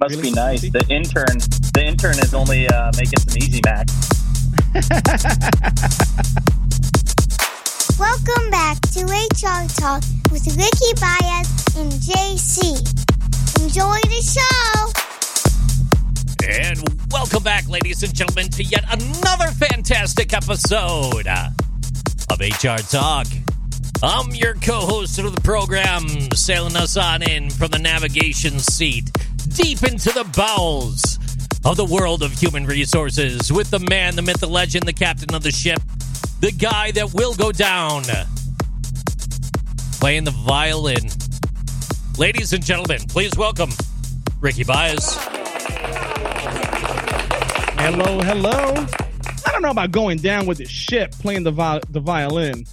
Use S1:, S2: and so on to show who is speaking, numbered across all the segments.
S1: Must
S2: Really?
S1: be nice. The intern, the intern is only uh, making some easy mac.
S3: Welcome back to HR Talk with Ricky Baez and JC. Enjoy the show.
S4: And welcome back, ladies and gentlemen, to yet another fantastic episode of HR Talk. I'm your co host of the program, sailing us on in from the navigation seat deep into the bowels of the world of human resources with the man, the myth, the legend, the captain of the ship, the guy that will go down, playing the violin. Ladies and gentlemen, please welcome Ricky Baez.
S2: Hello, hello. I don't know about going down with this ship playing the vi- the violin.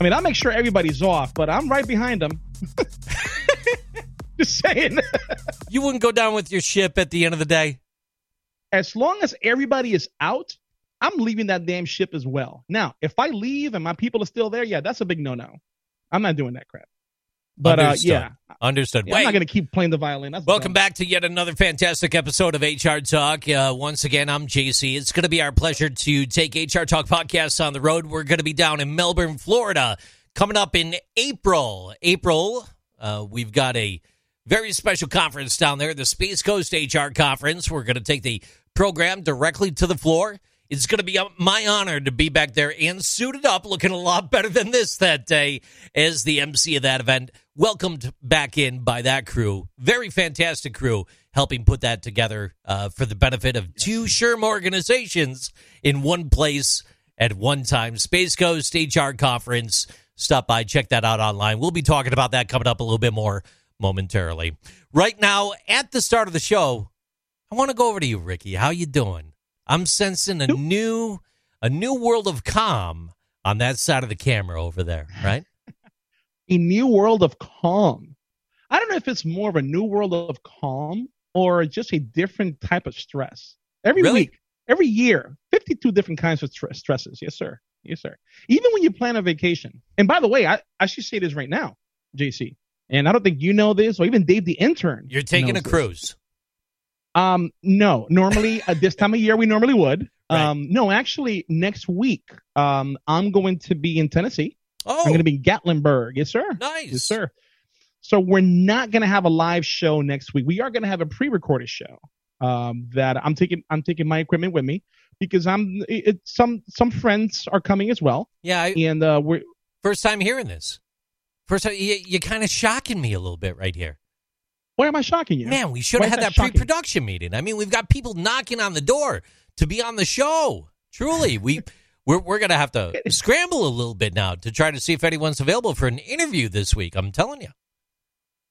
S2: I mean, I'll make sure everybody's off, but I'm right behind them. Just saying.
S4: You wouldn't go down with your ship at the end of the day?
S2: as long as everybody is out, I'm leaving that damn ship as well. Now, if I leave and my people are still there, yeah, that's a big no no. I'm not doing that crap. But uh, yeah,
S4: Understood.
S2: yeah I'm not going to keep playing the violin. That's
S4: welcome back to yet another fantastic episode of HR Talk. Uh, once again, I'm JC. It's going to be our pleasure to take HR Talk podcasts on the road. We're going to be down in Melbourne, Florida, coming up in April. April, uh, we've got a very special conference down there, the Space Coast HR Conference. We're going to take the program directly to the floor. It's going to be my honor to be back there and suited up, looking a lot better than this that day as the MC of that event. Welcomed back in by that crew. Very fantastic crew helping put that together uh, for the benefit of two SHRM organizations in one place at one time. Space Coast HR Conference. Stop by, check that out online. We'll be talking about that coming up a little bit more momentarily. Right now, at the start of the show, I want to go over to you, Ricky. How you doing? I'm sensing a new a new world of calm on that side of the camera over there, right?
S2: a new world of calm. I don't know if it's more of a new world of calm or just a different type of stress. Every
S4: Really?
S2: week, every year, 52 different kinds of stre- stresses. Yes, sir. Yes, sir. Even when you plan a vacation. And by the way, I, I should say this right now, JC. And I don't think you know this, or even Dave the intern.
S4: You're taking a
S2: this.
S4: cruise.
S2: Um, no. Normally, at this time of year, we normally would.
S4: Right.
S2: Um, no, actually, next week, um, I'm going to be in Tennessee.
S4: Oh,
S2: I'm going to be in Gatlinburg. Yes, sir.
S4: nice.
S2: Yes, sir. So we're not going to have a live show next week. We are going to have a pre-recorded show um, that I'm taking. I'm taking my equipment with me because I'm. It- some some friends are coming as well,
S4: Yeah, I,
S2: and uh, we're.
S4: first time hearing this. First you, you're kind of shocking me a little bit right here.
S2: Why am I shocking you?
S4: Man, we should have had that,
S2: that
S4: pre-production meeting. I mean, we've got people knocking on the door to be on the show. Truly, we we're we're gonna have to scramble a little bit now to try to see if anyone's available for an interview this week. I'm telling you.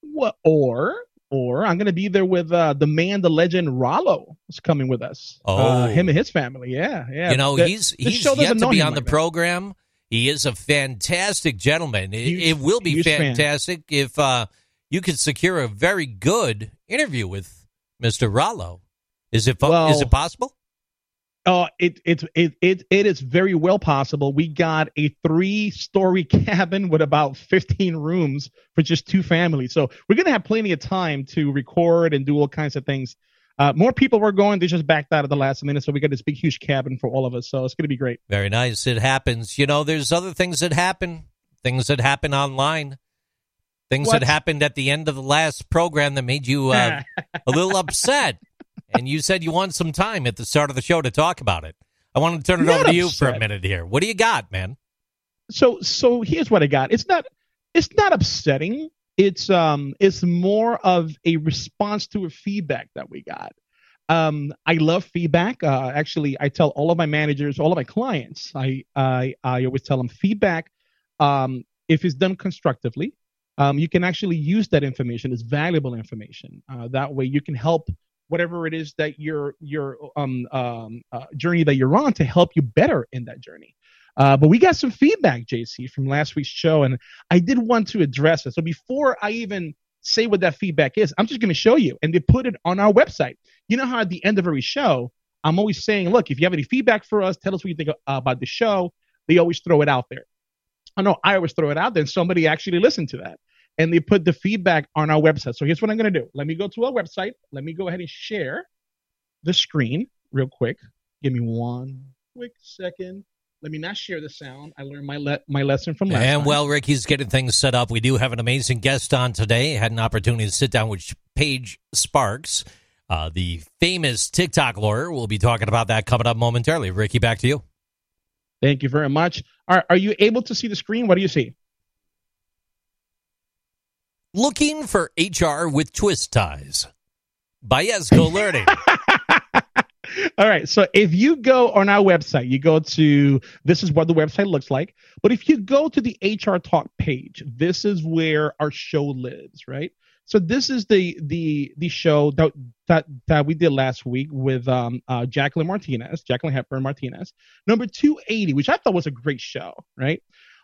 S2: What, or or I'm going to be there with uh, the man, the legend, Rollo is coming with us.
S4: Oh.
S2: uh, him and his family. Yeah, yeah.
S4: you know,
S2: The-
S4: he's he's yet to be on the
S2: that.
S4: program. He is a fantastic gentleman. It,
S2: Huge-
S4: it will be
S2: huge fan.
S4: fantastic if uh, you could secure a very good interview with Mr. Rollo. Is it
S2: Well-
S4: is it possible?
S2: Uh, it, it, it, it, it is very well possible. We got a three story cabin with about 15 rooms for just two families. So we're going to have plenty of time to record and do all kinds of things. Uh, more people were going. They just backed out at the last minute. So we got this big, huge cabin for all of us. So it's going to be great.
S4: Very nice. It happens. You know, there's other things that happen. Things that happen online. Things
S2: What?
S4: that happened at the end of the last program that made you uh, a little upset. And you said you want some time at the start of the show to talk about it. I want to turn it
S2: Not
S4: over to you for a minute here. What do you got, man?
S2: so so here's what I got. It's not it's not upsetting. It's um it's more of a response to a feedback that we got. Um, I love feedback. Uh, actually, I tell all of my managers, all of my clients, I I I always tell them feedback. Um, if it's done constructively, um, you can actually use that information. It's valuable information. Uh, that way, you can help whatever it is that your your um, um, uh, journey that you're on to help you better in that journey. Uh, but we got some feedback, JC, from last week's show, and I did want to address it. So before I even say what that feedback is, I'm just going to show you, and they put it on our website. You know how at the end of every show, I'm always saying, look, if you have any feedback for us, tell us what you think uh, about the show. They always throw it out there. I know I always throw it out there, and somebody actually listened to that. And they put the feedback on our website. So here's what I'm going to do. Let me go to our website. Let me go ahead and share the screen real quick. Give me one quick second. Let me not share the sound. I learned my le- my lesson from last
S4: And
S2: time.
S4: while Ricky's getting things set up, we do have an amazing guest on today. Had an opportunity to sit down with Paige Sparks, uh, the famous TikTok lawyer. We'll be talking about that coming up momentarily. Ricky, back to you.
S2: Thank you very much. Are, are you able to see the screen? What do you see?
S4: Looking for HR with twist ties by Learning.
S2: All right. So if you go on our website, you go to this is what the website looks like. But if you go to the HR Talk page, this is where our show lives, right? So this is the the the show that that, that we did last week with um uh, Jacqueline Martinez, Jacqueline Hepburn Martinez, number 280, which I thought was a great show, right?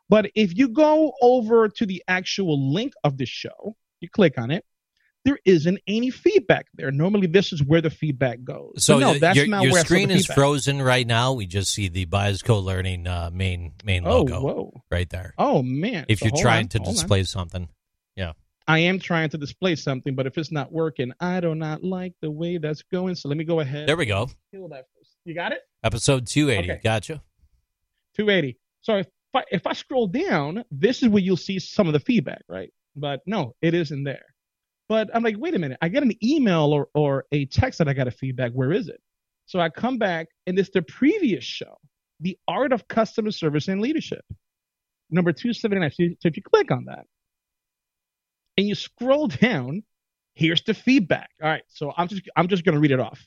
S2: But if you go over to the actual link of the show, you click on it, there isn't any feedback there. Normally, this is where the feedback goes.
S4: So
S2: no, that's
S4: your,
S2: not
S4: your
S2: where I saw the
S4: screen is frozen right now. We just see the Biosco Learning uh, main main
S2: Oh,
S4: logo
S2: whoa.
S4: right there.
S2: Oh man!
S4: If
S2: So
S4: you're trying
S2: on,
S4: to
S2: hold on.
S4: display something, Yeah.
S2: I am trying to display something, but if it's not working, I do not like the way that's going. So let me go ahead.
S4: there we go.
S2: Kill that first. You got it?
S4: Episode 280.
S2: Okay.
S4: Gotcha.
S2: 280. So if I, if I scroll down, this is where you'll see some of the feedback, right? But no, it isn't there. But I'm like, wait a minute. I get an email or, or a text that I got a feedback. Where is it? So I come back and it's the previous show, The Art of Customer Service and Leadership, number 279. So if you click on that and you scroll down, here's the feedback. All right. So I'm just I'm just gonna read it off.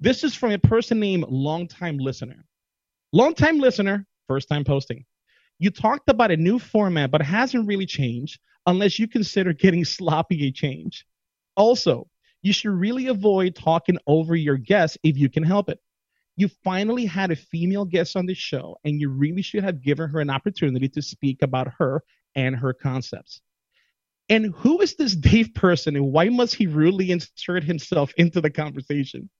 S2: This is from a person named Longtime Listener. Longtime listener, first time posting. You talked about a new format, but it hasn't really changed unless you consider getting sloppy a change. Also, you should really avoid talking over your guests if you can help it. You finally had a female guest on the show, and you really should have given her an opportunity to speak about her and her concepts. And who is this Dave person, and why must he rudely insert himself into the conversation?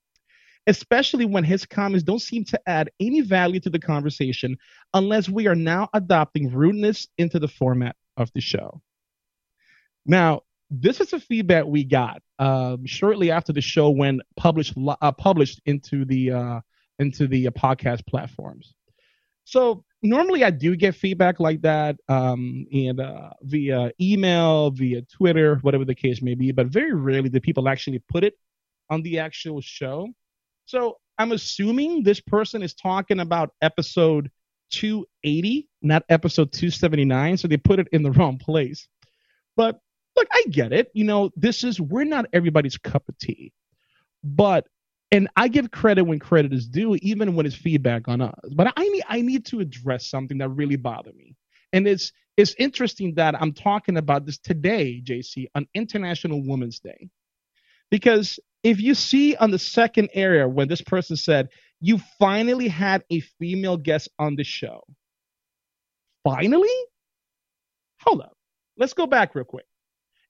S2: Especially when his comments don't seem to add any value to the conversation unless we are now adopting rudeness into the format of the show. Now, this is a feedback we got um, shortly after the show went published uh, published into the uh, into the uh, podcast platforms. So normally I do get feedback like that um, and uh, via email, via Twitter, whatever the case may be, but very rarely do people actually put it on the actual show. So I'm assuming this person is talking about episode 280, not episode 279. So they put it in the wrong place. But look, I get it. You know, this is, we're not everybody's cup of tea. But, and I give credit when credit is due, even when it's feedback on us. But I need, I need to address something that really bothered me. And it's, it's interesting that I'm talking about this today, JC, on International Women's Day. Because if you see on the second area when this person said, you finally had a female guest on the show. Finally? Hold up. Let's go back real quick.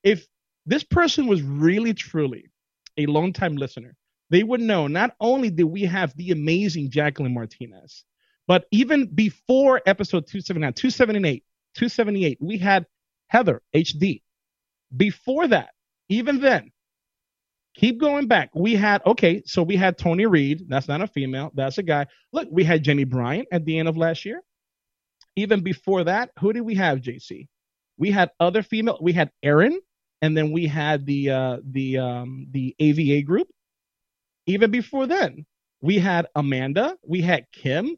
S2: If this person was really, truly a long-time listener, they would know not only did we have the amazing Jacqueline Martinez, but even before episode 279, 278, 278, we had Heather HD. Before that, even then, keep going back. We had okay, so we had Tony Reed. That's not a female. That's a guy. Look, we had Jenny Bryant at the end of last year. Even before that, who did we have? JC. We had other female. We had Erin, and then we had the uh, the um, the AVA group. Even before then, we had Amanda. We had Kim.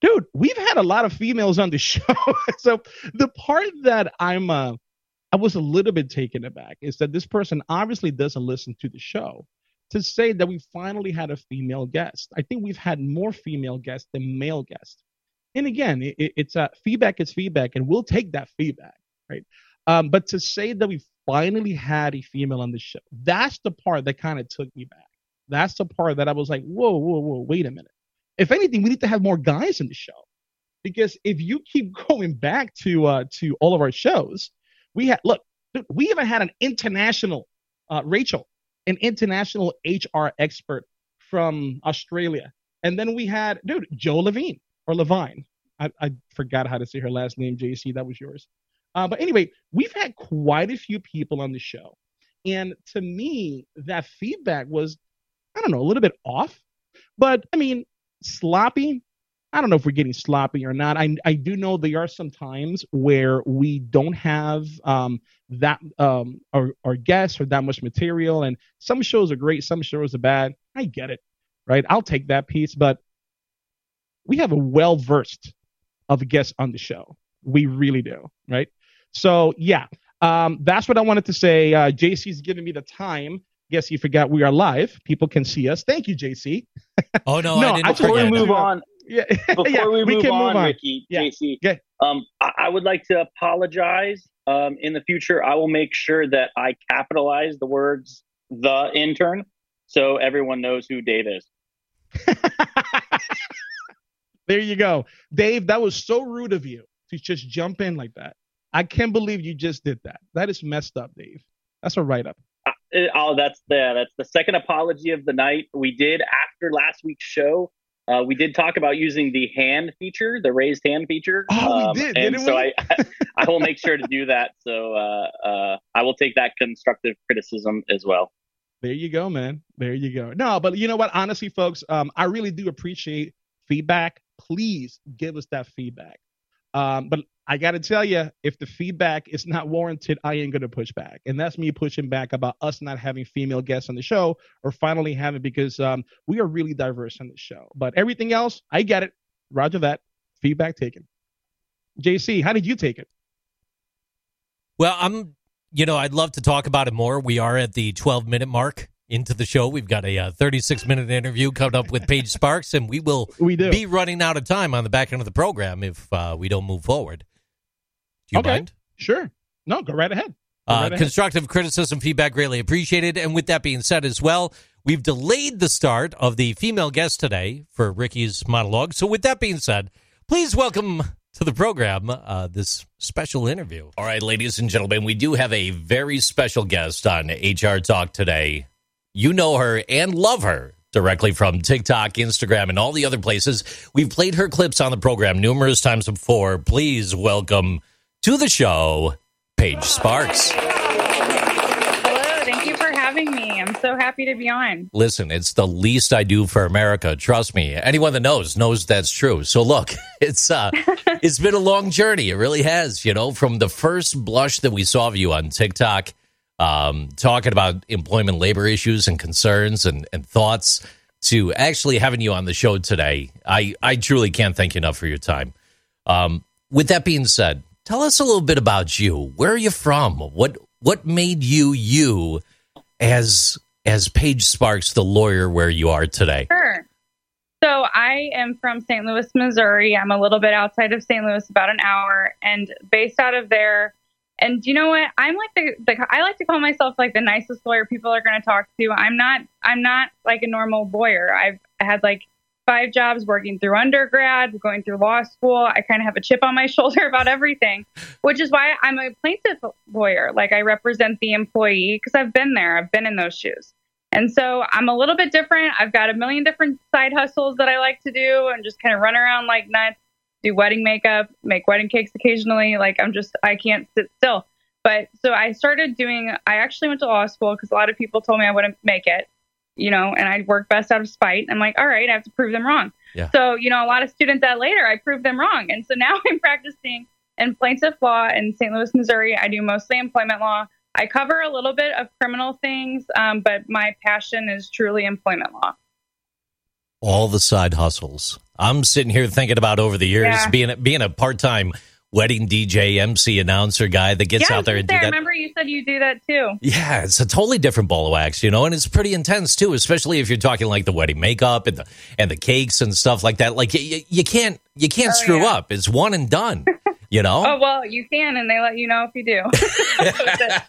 S2: Dude, we've had a lot of females on the show. so the part that I'm uh, I was a little bit taken aback is that this person obviously doesn't listen to the show. To say that we finally had a female guest, I think we've had more female guests than male guests. And again, it, it's feedback is feedback, and we'll take that feedback, right? Um, but to say that we finally had a female on the show, that's the part that kind of took me back. That's the part that I was like, whoa, whoa, whoa, wait a minute. If anything, we need to have more guys in the show because if you keep going back to uh, to all of our shows, we had look, dude, we even had an international uh, Rachel, an international HR expert from Australia, and then we had dude Joe Levine or Levine. I, I forgot how to say her last name. JC, that was yours. Uh, but anyway, we've had quite a few people on the show, and to me, that feedback was, I don't know, a little bit off. But I mean, sloppy. I don't know if we're getting sloppy or not. I I do know there are some times where we don't have um, that um, our, our guests or that much material, and some shows are great, some shows are bad. I get it, right? I'll take that piece, but we have a well versed of guests on the show. We really do, right? So yeah, um, that's what I wanted to say. Uh, JC's giving me the time. Guess you forgot we are live. People can see us. Thank you, JC.
S4: Oh no,
S2: No,
S4: I didn't
S2: I
S1: Before we move on,
S2: Yeah,
S1: before
S2: yeah,
S1: we move
S2: can
S1: on,
S2: move on.
S1: Ricky,
S2: Yeah.
S1: JC,
S2: Yeah.
S1: um, I, I would like to apologize. Um, in the future, I will make sure that I capitalize the words "the intern," so everyone knows who Dave is.
S2: there you go, Dave. That was so rude of you to just jump in like that. I can't believe you just did that. That is messed up, Dave. That's a write up.
S1: Uh, oh, that's the that's the second apology of the night. We did after last week's show. Uh, we did talk about using the hand feature, the raised hand feature.
S2: Oh, we did,
S1: and so
S2: we?
S1: I, I will make sure to do that. So uh, uh, I will take that constructive criticism as well.
S2: There you go, man. There you go. No, but you know what? Honestly, folks, um, I really do appreciate feedback. Please give us that feedback. Um, but I got to tell you, if the feedback is not warranted, I ain't going to push back. And that's me pushing back about us not having female guests on the show or finally having because um, we are really diverse on the show. But everything else, I get it. Roger that. Feedback taken. JC, how did you take it?
S4: Well, I'm, you know, I'd love to talk about it more. We are at the 12 minute mark into the show. We've got a uh, 36 minute interview coming up with Paige Sparks, and we will
S2: We do.
S4: be running out of time on the back end of the program if uh, we don't move forward. Do you
S2: Okay.
S4: mind?
S2: Sure. No, go right ahead. Go
S4: Uh,
S2: right ahead.
S4: constructive criticism, feedback greatly appreciated. And with that being said, as well, we've delayed the start of the female guest today for Ricky's monologue. So, with that being said, please welcome to the program uh, this special interview. All right, ladies and gentlemen, we do have a very special guest on HR Talk today. You know her and love her directly from TikTok, Instagram, and all the other places. We've played her clips on the program numerous times before. Please welcome to the show, Paige Sparks.
S5: Hello, thank you for having me. I'm so happy to be on.
S4: Listen, it's the least I do for America. Trust me. Anyone that knows knows that's true. So look, it's uh it's been a long journey. It really has, you know, from the first blush that we saw of you on TikTok, um, talking about employment labor issues and concerns and, and thoughts to actually having you on the show today. I, I truly can't thank you enough for your time. Um, with that being said, tell us a little bit about you. Where are you from? What what made you you as as Paige Sparks, the lawyer, where you are today?
S5: Sure. So I am from St. Louis, Missouri. I'm a little bit outside of St. Louis, about an hour, and based out of there. And you know what? I'm like the, the I like to call myself like the nicest lawyer people are going to talk to. I'm not I'm not like a normal lawyer. I've had like five jobs working through undergrad, going through law school. I kind of have a chip on my shoulder about everything, which is why I'm a plaintiff lawyer. Like I represent the employee because I've been there. I've been in those shoes. And so I'm a little bit different. I've got a million different side hustles that I like to do and just kind of run around like nuts, do wedding makeup, make wedding cakes occasionally. Like I'm just, I can't sit still. But so I started doing, I actually went to law school because a lot of people told me I wouldn't make it, you know, and I'd work best out of spite. I'm like, all right, I have to prove them wrong.
S4: Yeah.
S5: So, you know, a lot of students that later, I proved them wrong. And so now I'm practicing in plaintiff law in St. Louis, Missouri. I do mostly employment law. I cover a little bit of criminal things, um, but my passion is truly employment law.
S4: All the side hustles. I'm sitting here thinking about over the years
S5: Yeah.
S4: being being a part time wedding DJ, MC, announcer guy that gets
S5: yeah,
S4: out there and do
S5: I
S4: that.
S5: remember you said you do that too.
S4: Yeah, it's a totally different ball of wax, you know, and it's pretty intense too, especially if you're talking like the wedding makeup and the and the cakes and stuff like that. Like you, you can't you can't
S5: Oh,
S4: screw
S5: yeah.
S4: up. It's one and done, you know.
S5: Oh well, you can, and they let you know if you do.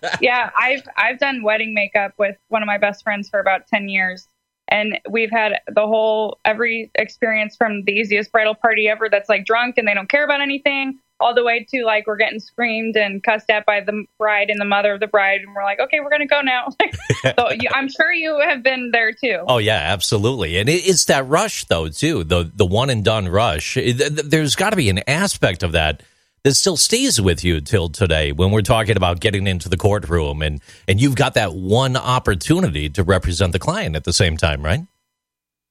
S5: Yeah, I've I've done wedding makeup with one of my best friends for about ten years, and we've had the whole every experience from the easiest bridal party ever that's like drunk and they don't care about anything, all the way to like we're getting screamed and cussed at by the bride and the mother of the bride, and we're like, okay, we're gonna go now. so you, I'm sure you have been there too.
S4: Oh yeah, absolutely, and it, it's that rush though too the the one and done rush. It- th- th- there's got to be an aspect of that that still stays with you till today when we're talking about getting into the courtroom and and you've got that one opportunity to represent the client at the same time, right?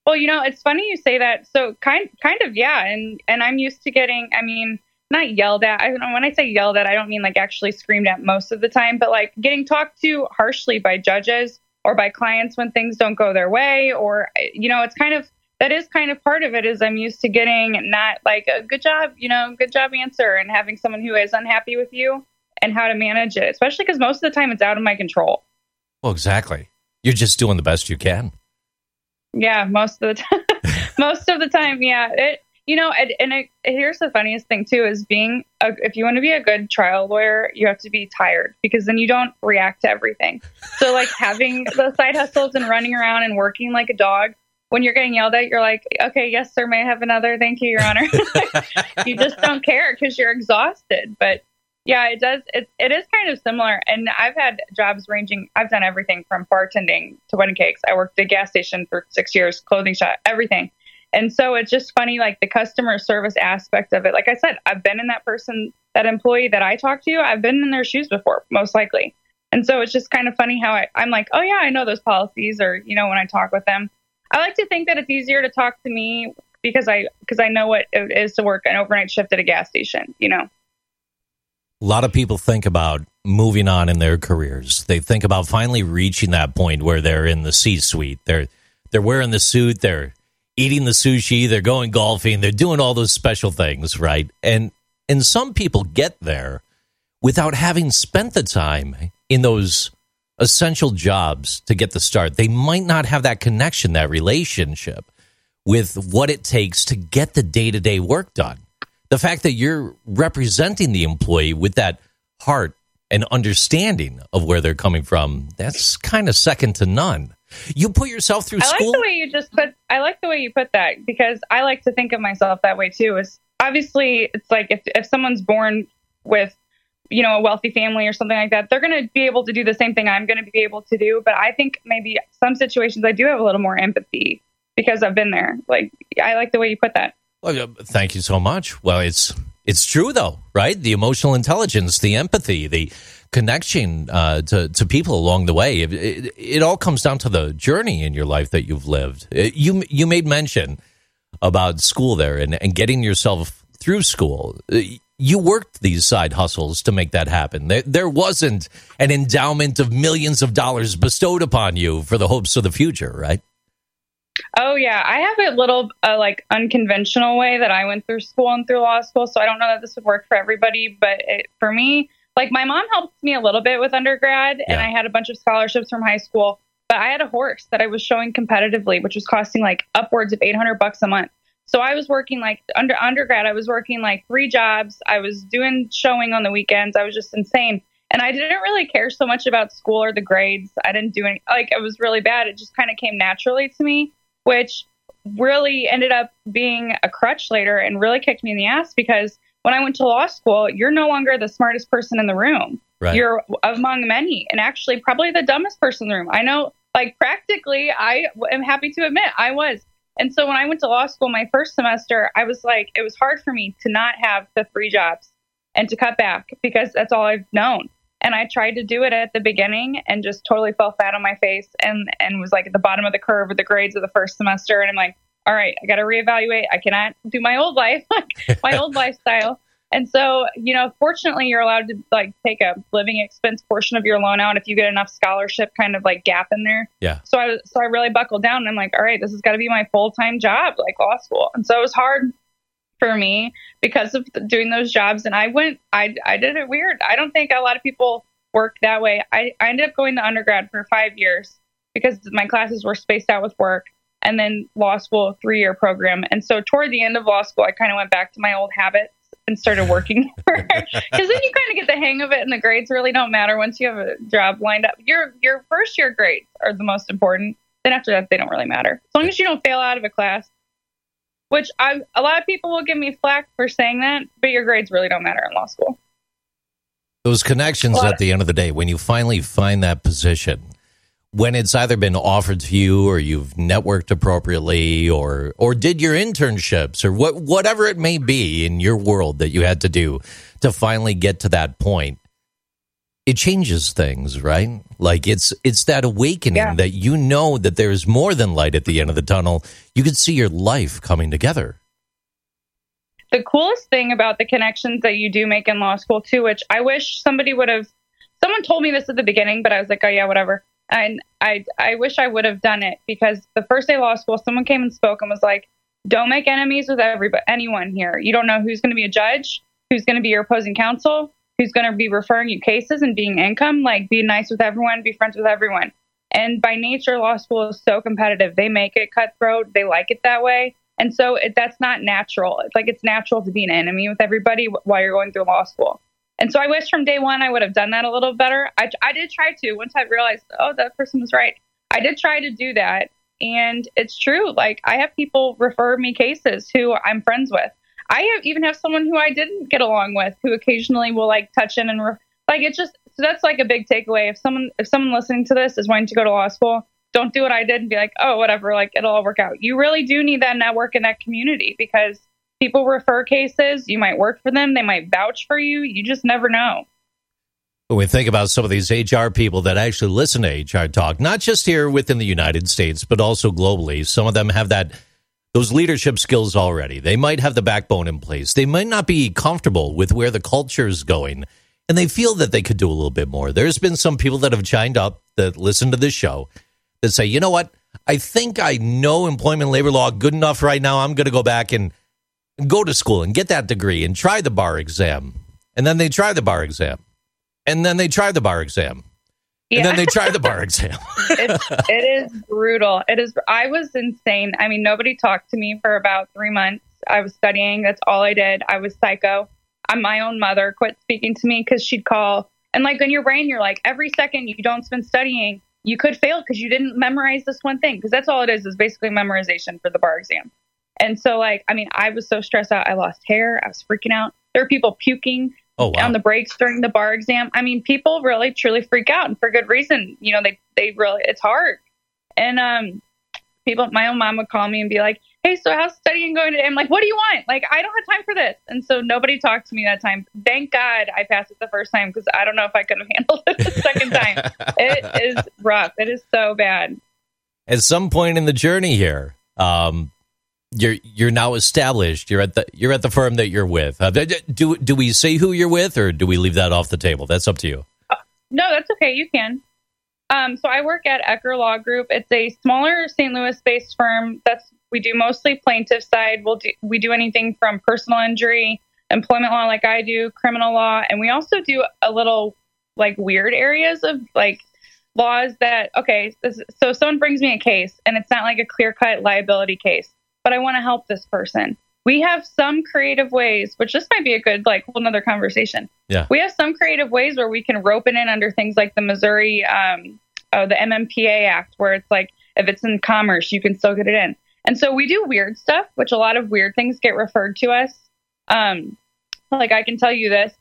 S5: Well, you know, it's funny you say that. So kind kind of yeah, and and I'm used to getting I mean, not yelled at. I don't know when I say yelled at, I don't mean like actually screamed at most of the time, but like getting talked to harshly by judges or by clients when things don't go their way or you know, it's kind of that is kind of part of it is I'm used to getting not like a good job, you know, good job answer and having someone who is unhappy with you and how to manage it, especially because most of the time it's out of my control.
S4: Well, exactly. You're just doing the best you can.
S5: Yeah, most of the time. most of the time, yeah. It, you know, and, and it, here's the funniest thing too: is being a, if you want to be a good trial lawyer, you have to be tired because then you don't react to everything. So, like having the side hustles and running around and working like a dog when you're getting yelled at, you're like, okay, yes, sir, may I have another? Thank you, Your Honor. you just don't care because you're exhausted. But yeah, it does. It, it is kind of similar. And I've had jobs ranging, I've done everything from bartending to wedding cakes. I worked at a gas station for six years, clothing shop, everything. And so it's just funny, like the customer service aspect of it. Like I said, I've been in that person, that employee that I talked to, I've been in their shoes before, most likely. And so it's just kind of funny how I, I'm like, oh, yeah, I know those policies, or, you know, when I talk with them. I like to think that it's easier to talk to me because I because I know what it is to work an overnight shift at a gas station. You know,
S4: a lot of people think about moving on in their careers. They think about finally reaching that point where they're in the C-suite. They're they're wearing the suit. They're eating the sushi. They're going golfing. They're doing all those special things, right? And and some people get there without having spent the time in those essential jobs to get the start. They might not have that connection, that relationship with what it takes to get the day to day work done. The fact that you're representing the employee with that heart and understanding of where they're coming from, that's kind of second to none. You put yourself through
S5: I
S4: school.
S5: like the way you just put. I like the way you put that because I like to think of myself that way too. Is obviously it's like if if someone's born with you know, a wealthy family or something like that, they're going to be able to do the same thing I'm going to be able to do. But I think maybe some situations I do have a little more empathy because I've been there. Like, I like the way you put that.
S4: Well, thank you so much. Well, it's it's true though, right? The emotional intelligence, the empathy, the connection uh, to to people along the way. It, it, it, all comes down to the journey in your life that you've lived. It, you you made mention about school there and, and getting yourself through school you worked these side hustles to make that happen. There, there wasn't an endowment of millions of dollars bestowed upon you for the hopes of the future, right?
S5: Oh yeah, I have a little uh, like unconventional way that I went through school and through law school. So I don't know that this would work for everybody, but it, for me, like my mom helped me a little bit with undergrad, yeah. and I had a bunch of scholarships from high school. But I had a horse that I was showing competitively, which was costing like upwards of eight hundred bucks a month. So I was working like under undergrad, I was working like three jobs. I was doing showing on the weekends. I was just insane. And I didn't really care so much about school or the grades. I didn't do any like it was really bad. It just kind of came naturally to me, which really ended up being a crutch later and really kicked me in the ass because when I went to law school, you're no longer the smartest person in the room. Right. You're among many and actually probably the dumbest person in the room. I know like practically I am happy to admit I was and so when I went to law school my first semester, I was like, it was hard for me to not have the three jobs and to cut back because that's all I've known. And I tried to do it at the beginning and just totally fell flat on my face and, and was like at the bottom of the curve with the grades of the first semester. And I'm like, all right, I got to reevaluate. I cannot do my old life, my old lifestyle. And so, you know, fortunately, you're allowed to like take a living expense portion of your loan out if you get enough scholarship kind of like gap in there.
S4: Yeah.
S5: So I so I really buckled down and I'm like, all right, this has got to be my full time job, like law school. And so it was hard for me because of doing those jobs. And I went, I I did it weird. I don't think a lot of people work that way. I I ended up going to undergrad for five years because my classes were spaced out with work and then law school three year program. And so toward the end of law school, I kind of went back to my old habits and started working because then you kind of get the hang of it and the grades really don't matter once you have a job lined up. Your your first year grades are the most important. Then after that they don't really matter. As long as you don't fail out of a class which I, a lot of people will give me flack for saying that but your grades really don't matter in law school.
S4: Those connections at the end of the day when you finally find that position when it's either been offered to you or you've networked appropriately or or did your internships or what whatever it may be in your world that you had to do to finally get to that point it changes things right like it's it's that awakening
S5: Yeah.
S4: that you know that there's more than light at the end of the tunnel you could see your life coming together
S5: the coolest thing about the connections that you do make in law school too, which I wish somebody would have someone told me this at the beginning, but I was like, oh yeah, whatever. And I I wish I would have done it because the first day of law school, someone came and spoke and was like, don't make enemies with everybody anyone here. You don't know who's going to be a judge, who's going to be your opposing counsel, who's going to be referring you cases and being income. Like be nice with everyone, be friends with everyone. And by nature, law school is so competitive. They make it cutthroat. They like it that way. And so it, that's not natural. It's like it's natural to be an enemy with everybody while you're going through law school. And so I wish from day one I would have done that a little better. I, I did try to. Once I realized, oh, that person was right, I did try to do that. And it's true. Like I have people refer me cases who I'm friends with. I have even have someone who I didn't get along with who occasionally will like touch in and re- like it's just so that's like a big takeaway. If someone if someone listening to this is wanting to go to law school, don't do what I did and be like, oh, whatever, like it'll all work out. You really do need that network and that community because people refer cases. You might work for them. They might vouch for you. You just never know.
S4: when we think about some of these HR people that actually listen to HR talk, not just here within the United States, but also globally, some of them have that those leadership skills already. They might have the backbone in place. They might not be comfortable with where the culture is going, and they feel that they could do a little bit more. There's been some people that have chimed up that listen to this show that say, you know what? I think I know employment labor law good enough right now. I'm going to go back and go to school and get that degree and try the bar exam. And then they try the bar exam. And then they try the bar exam. And then they try the bar exam.
S5: it's, it is brutal. It is. I was insane. I mean, nobody talked to me for about three months. I was studying. That's all I did. I was psycho. I'm my own mother quit speaking to me because she'd call. And like in your brain, you're like, every second you don't spend studying, you could fail because you didn't memorize this one thing. Because that's all it is, is basically memorization for the bar exam. And so, like, I mean, I was so stressed out. I lost hair. I was freaking out. There were people puking
S4: Oh, wow.
S5: on the breaks during the bar exam. I mean, people really truly freak out and for good reason. You know, they they really it's hard. And um people my own mom would call me and be like, Hey, so how's studying going today? I'm like, What do you want? Like, I don't have time for this. And so nobody talked to me that time. Thank God I passed it the first time because I don't know if I could have handled it the second time. it is rough. It is so bad.
S4: At some point in the journey here, um, you're you're now established. You're at the you're at the firm that you're with. Uh, do do we say who you're with, or do we leave that off the table? That's up to you.
S5: No, that's okay. You can. Um, so I work at Ecker Law Group. It's a smaller St. Louis-based firm. That's we do mostly plaintiff side. We'll do we do anything from personal injury, employment law, like I do, criminal law, and we also do a little like weird areas of like laws that okay. This, so someone brings me a case, and it's not like a clear-cut liability case, but I want to help this person. We have some creative ways, which this might be a good like whole another conversation
S4: Yeah.
S5: we have some creative ways where we can rope it in under things like the Missouri, um, uh, the MMPA Act, where it's like if it's in commerce, you can still get it in. And so we do weird stuff, which a lot of weird things get referred to us. Um, like I can tell you this,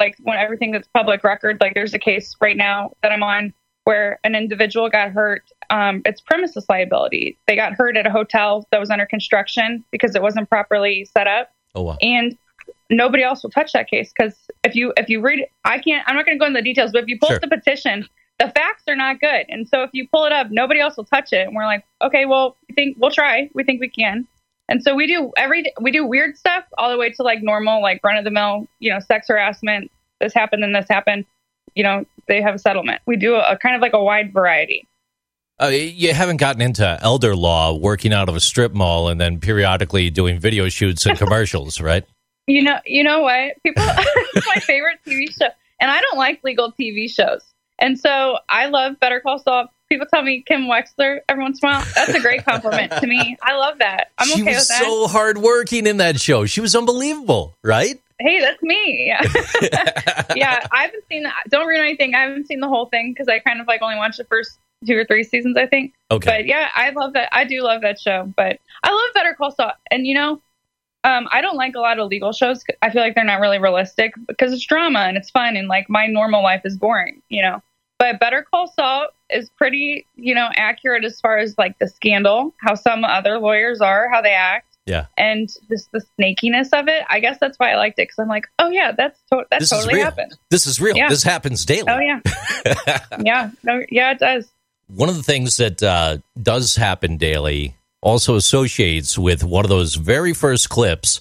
S5: like when everything that's public record, like there's a case right now that I'm on where an individual got hurt. Um, it's premises liability. They got hurt at a hotel that was under construction because it wasn't properly set up.
S4: Oh wow.
S5: and nobody else will touch that case because if you if you read i can't i'm not going to go into the details but if you pull
S4: Sure.
S5: up the petition the facts are not good. And so if you pull it up nobody else will touch it. And we're like okay well we think we'll try. We think we can. And so we do every we do weird stuff all the way to like normal like run of the mill you know sex harassment. This happened and this happened. You know they have a settlement. We do a, a kind of like a wide variety
S4: Uh, you haven't gotten into elder law, working out of a strip mall, and then periodically doing video shoots and commercials, right?
S5: You know, you know what? People, it's my favorite TV show, and I don't like legal TV shows. And so I love Better Call Saul. People tell me Kim Wexler every once in a while. That's a great compliment to me. I love that. I'm
S4: she
S5: okay
S4: was
S5: with that.
S4: so hardworking in that show. She was unbelievable, right?
S5: hey, that's me. Yeah. yeah, I haven't seen. that. Don't ruin anything. I haven't seen the whole thing because I kind of like only watched the first two or three seasons, I think.
S4: Okay.
S5: But yeah, I love that. I do love that show. But I love Better Call Saul. And you know, um, I don't like a lot of legal shows. I feel like they're not really realistic because it's drama and it's fun and like my normal life is boring, you know. But Better Call Saul is pretty, you know, accurate as far as like the scandal, how some other lawyers are, how they act.
S4: Yeah.
S5: And just the snakiness of it. I guess that's why I liked it because I'm like, oh yeah, that's to- that
S4: This
S5: totally happened.
S4: This is real.
S5: Yeah.
S4: This happens daily.
S5: Oh yeah, yeah, no, yeah, it does.
S4: One of the things that uh, does happen daily also associates with one of those very first clips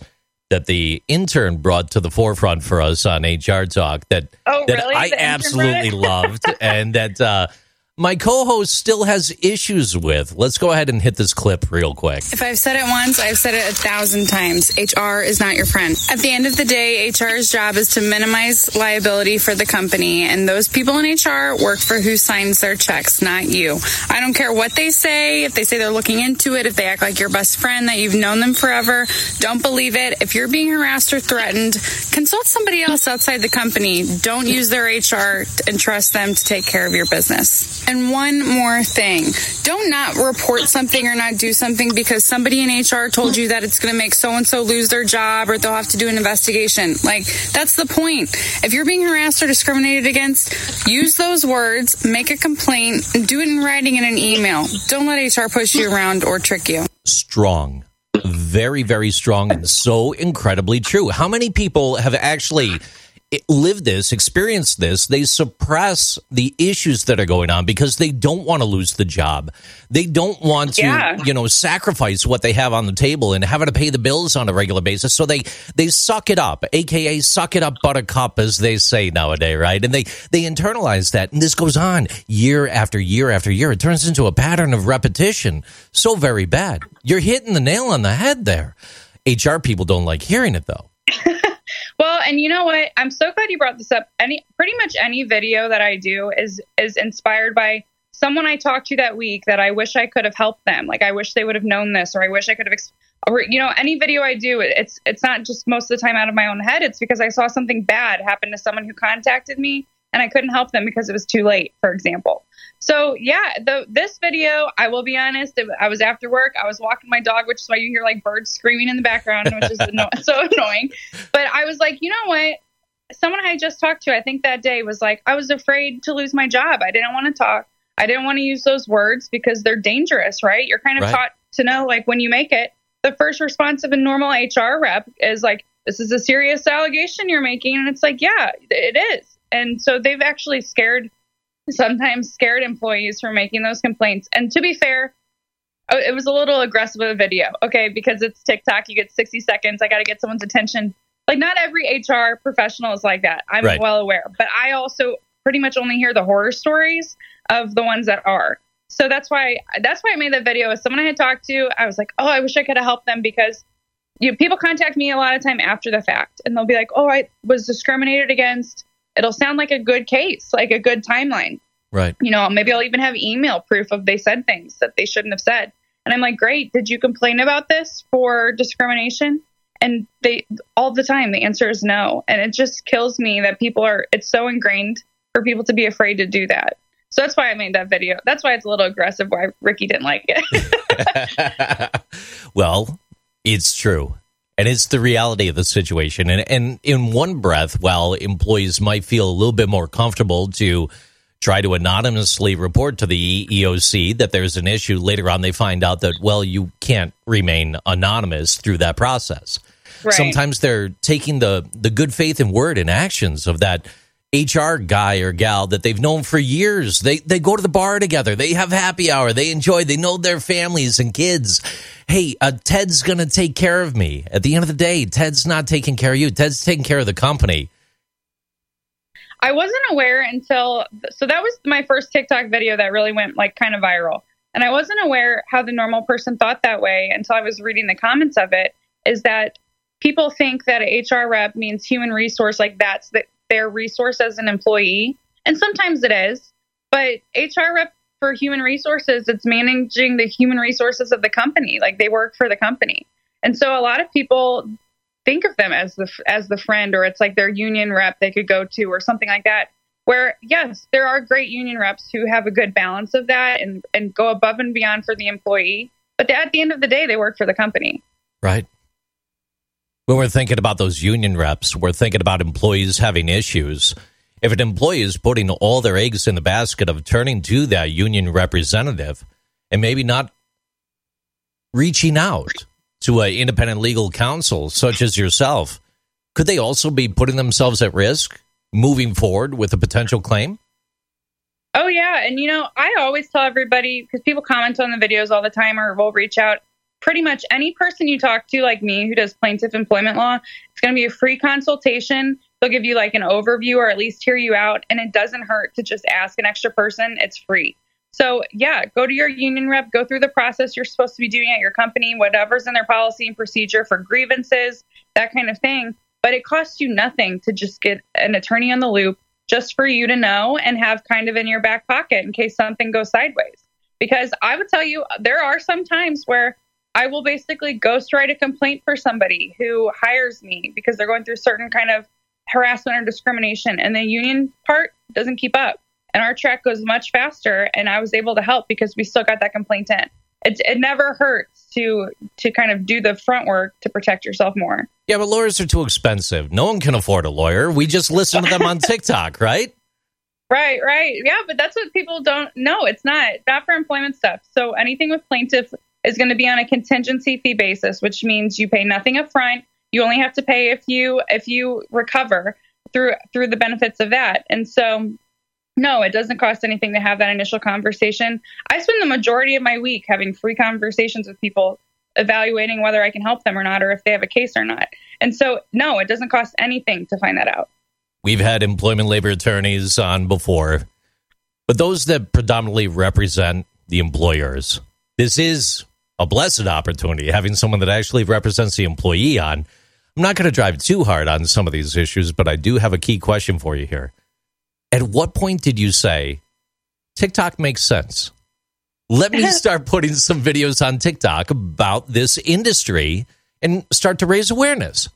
S4: that the intern brought to the forefront for us on HR Talk that
S5: Oh
S4: that
S5: really?
S4: I
S5: The
S4: absolutely loved and that uh, my co-host still has issues with. Let's go ahead and hit this clip real quick.
S6: If I've said it once, I've said it a thousand times. HR is not your friend. At the end of the day, HR's job is to minimize liability for the company, and those people in HR work for who signs their checks, not you. I don't care what they say, if they say they're looking into it, if they act like your best friend, that you've known them forever. Don't believe it. If you're being harassed or threatened, consult somebody else outside the company. Don't use their HR and trust them to take care of your business. And one more thing. Don't not report something or not do something because somebody in HR told you that it's going to make so and so lose their job or they'll have to do an investigation. Like, that's the point. If you're being harassed or discriminated against, use those words, make a complaint, do it in writing in an email. Don't let HR push you around or trick you.
S4: strong. Very, very strong and so incredibly true. How many people have actually lived this, experience this? They suppress the issues that are going on because they don't want to lose the job. They don't want to,
S5: Yeah.
S4: you know, sacrifice what they have on the table and having to pay the bills on a regular basis. So they they suck it up, aka suck it up buttercup as they say nowadays, right? And they they internalize that and this goes on year after year after year. It turns into a pattern of repetition. So very bad. You're hitting the nail on the head there. HR people don't like hearing it though.
S5: And you know what? I'm so glad you brought this up. Any pretty much any video that I do is is inspired by someone I talked to that week that I wish I could have helped them. Like I wish they would have known this, or I wish I could have. Or you know, any video I do, it's it's not just most of the time out of my own head. It's because I saw something bad happen to someone who contacted me, and I couldn't help them because it was too late. For example. So yeah, the this video, I will be honest, I was after work. I was walking my dog, which is why you hear like birds screaming in the background, which is anno- so annoying. But I was like, you know what? Someone I just talked to, I think that day was like, I was afraid to lose my job. I didn't want to talk. I didn't want to use those words because they're dangerous, right? You're kind of
S4: Right.
S5: taught to know, like, when you make it, the first response of a normal HR rep is like, this is a serious allegation you're making. And it's like, yeah, it is. And so they've actually scared, sometimes scared employees from making those complaints. And to be fair, oh, it was a little aggressive of a video, okay? Because it's TikTok, you get 60 seconds. I got to get someone's attention. Like, not every HR professional is like that. I'm
S4: Right.
S5: well aware. But I also pretty much only hear the horror stories of the ones that are. So that's why that's why I made that video. As someone I had talked to, I was like, oh, I wish I could have helped them because you know, people contact me a lot of time after the fact, and they'll be like, oh, I was discriminated against. It'll sound like a good case, like a good timeline
S4: Right.
S5: you know, maybe I'll even have email proof of they said things that they shouldn't have said. And I'm like, great, did you complain about this for discrimination? And they all the time the answer is no. And it just kills me that people are it's so ingrained for people to be afraid to do that. So that's why I made that video. That's why it's a little aggressive why Ricky didn't like it.
S4: well, it's true. And it's the reality of the situation. And, and in one breath, while employees might feel a little bit more comfortable to try to anonymously report to the EEOC that there's an issue, later on they find out that, well, you can't remain anonymous through that process.
S5: Right.
S4: Sometimes they're taking the, the good faith and word and actions of that HR guy or gal that they've known for years. They they go to the bar together. They have happy hour. They enjoy. They know their families and kids. Hey, uh, Ted's gonna take care of me. At the end of the day, Ted's not taking care of you. Ted's taking care of the company.
S5: I wasn't aware until so that was my first TikTok video that really went like kind of viral. And I wasn't aware how the normal person thought that way until I was reading the comments of it is that people think that a HR rep means human resource like that's the, their resource as an employee. And sometimes it is, but HR rep for human resources it's managing the human resources of the company, like they work for the company. And so a lot of people think of them as the as the friend or it's like their union rep they could go to or something like that where yes there are great union reps who have a good balance of that and and go above and beyond for the employee but at the end of the day they work for the company
S4: Right. When we're thinking about those union reps, we're thinking about employees having issues. if an employee is putting all their eggs in the basket of turning to that union representative and maybe not reaching out to an independent legal counsel such as yourself, could they also be putting themselves at risk moving forward with a potential claim?
S5: Oh yeah, and you know, I always tell everybody because people comment on the videos all the time or will reach out. Pretty much any person you talk to, like me, who does plaintiff employment law, it's going to be a free consultation. They'll give you like an overview or at least hear you out, and it doesn't hurt to just ask an extra person. It's free. So yeah, go to your union rep, go through the process you're supposed to be doing at your company, whatever's in their policy and procedure for grievances, that kind of thing. But it costs you nothing to just get an attorney on the loop just for you to know and have kind of in your back pocket in case something goes sideways. Because I would tell you, there are some times where I will basically ghost write a complaint for somebody who hires me because they're going through certain kind of harassment or discrimination, and the union part doesn't keep up. And our track goes much faster, and I was able to help because we still got that complaint in. It, it never hurts to to kind of do the front work to protect yourself more.
S4: Yeah, but lawyers are too expensive. No one can afford a lawyer. We just listen to them on TikTok, right?
S5: Right, right. Yeah, but that's what people don't know. It's not not for employment stuff. So anything with plaintiff is going to be on a contingency fee basis, which means you pay nothing up front. You only have to pay if you if you recover through through the benefits of that. And so no, it doesn't cost anything to have that initial conversation. I spend the majority of my week having free conversations with people evaluating whether I can help them or not, or if they have a case or not. And so, no, it doesn't cost anything to find that out.
S4: We've had employment labor attorneys on before, but those that predominantly represent the employers, this is a blessed opportunity having someone that actually represents the employee on. I'm not going to drive too hard on some of these issues, but I do have a key question for you here. At what point did you say TikTok makes sense? let me start putting some videos on TikTok about this industry and start to raise awareness?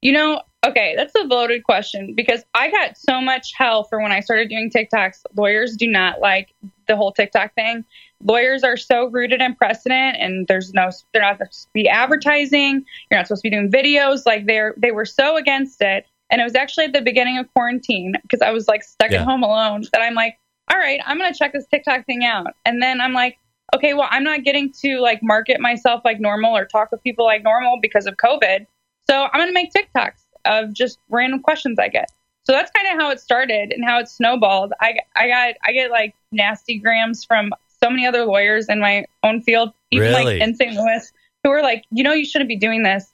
S5: You know, okay, that's a loaded question because I got so much hell for when I started doing TikToks. Lawyers do not like the whole TikTok thing. Lawyers are so rooted in precedent, and there's no, they're not supposed to be advertising. You're not supposed to be doing videos. Like they're, they were so against it. And it was actually at the beginning of quarantine because I was like stuck yeah. at home alone that I'm like, all right, I'm going to check this TikTok thing out. And then I'm like, okay, well, I'm not getting to like market myself like normal or talk with people like normal because of COVID. So I'm going to make TikToks of just random questions I get. So that's kind of how it started and how it snowballed. I, I got I get like nasty grams from so many other lawyers in my own field, even
S4: really?
S5: like in St. Louis, who are like, you know, you shouldn't be doing this.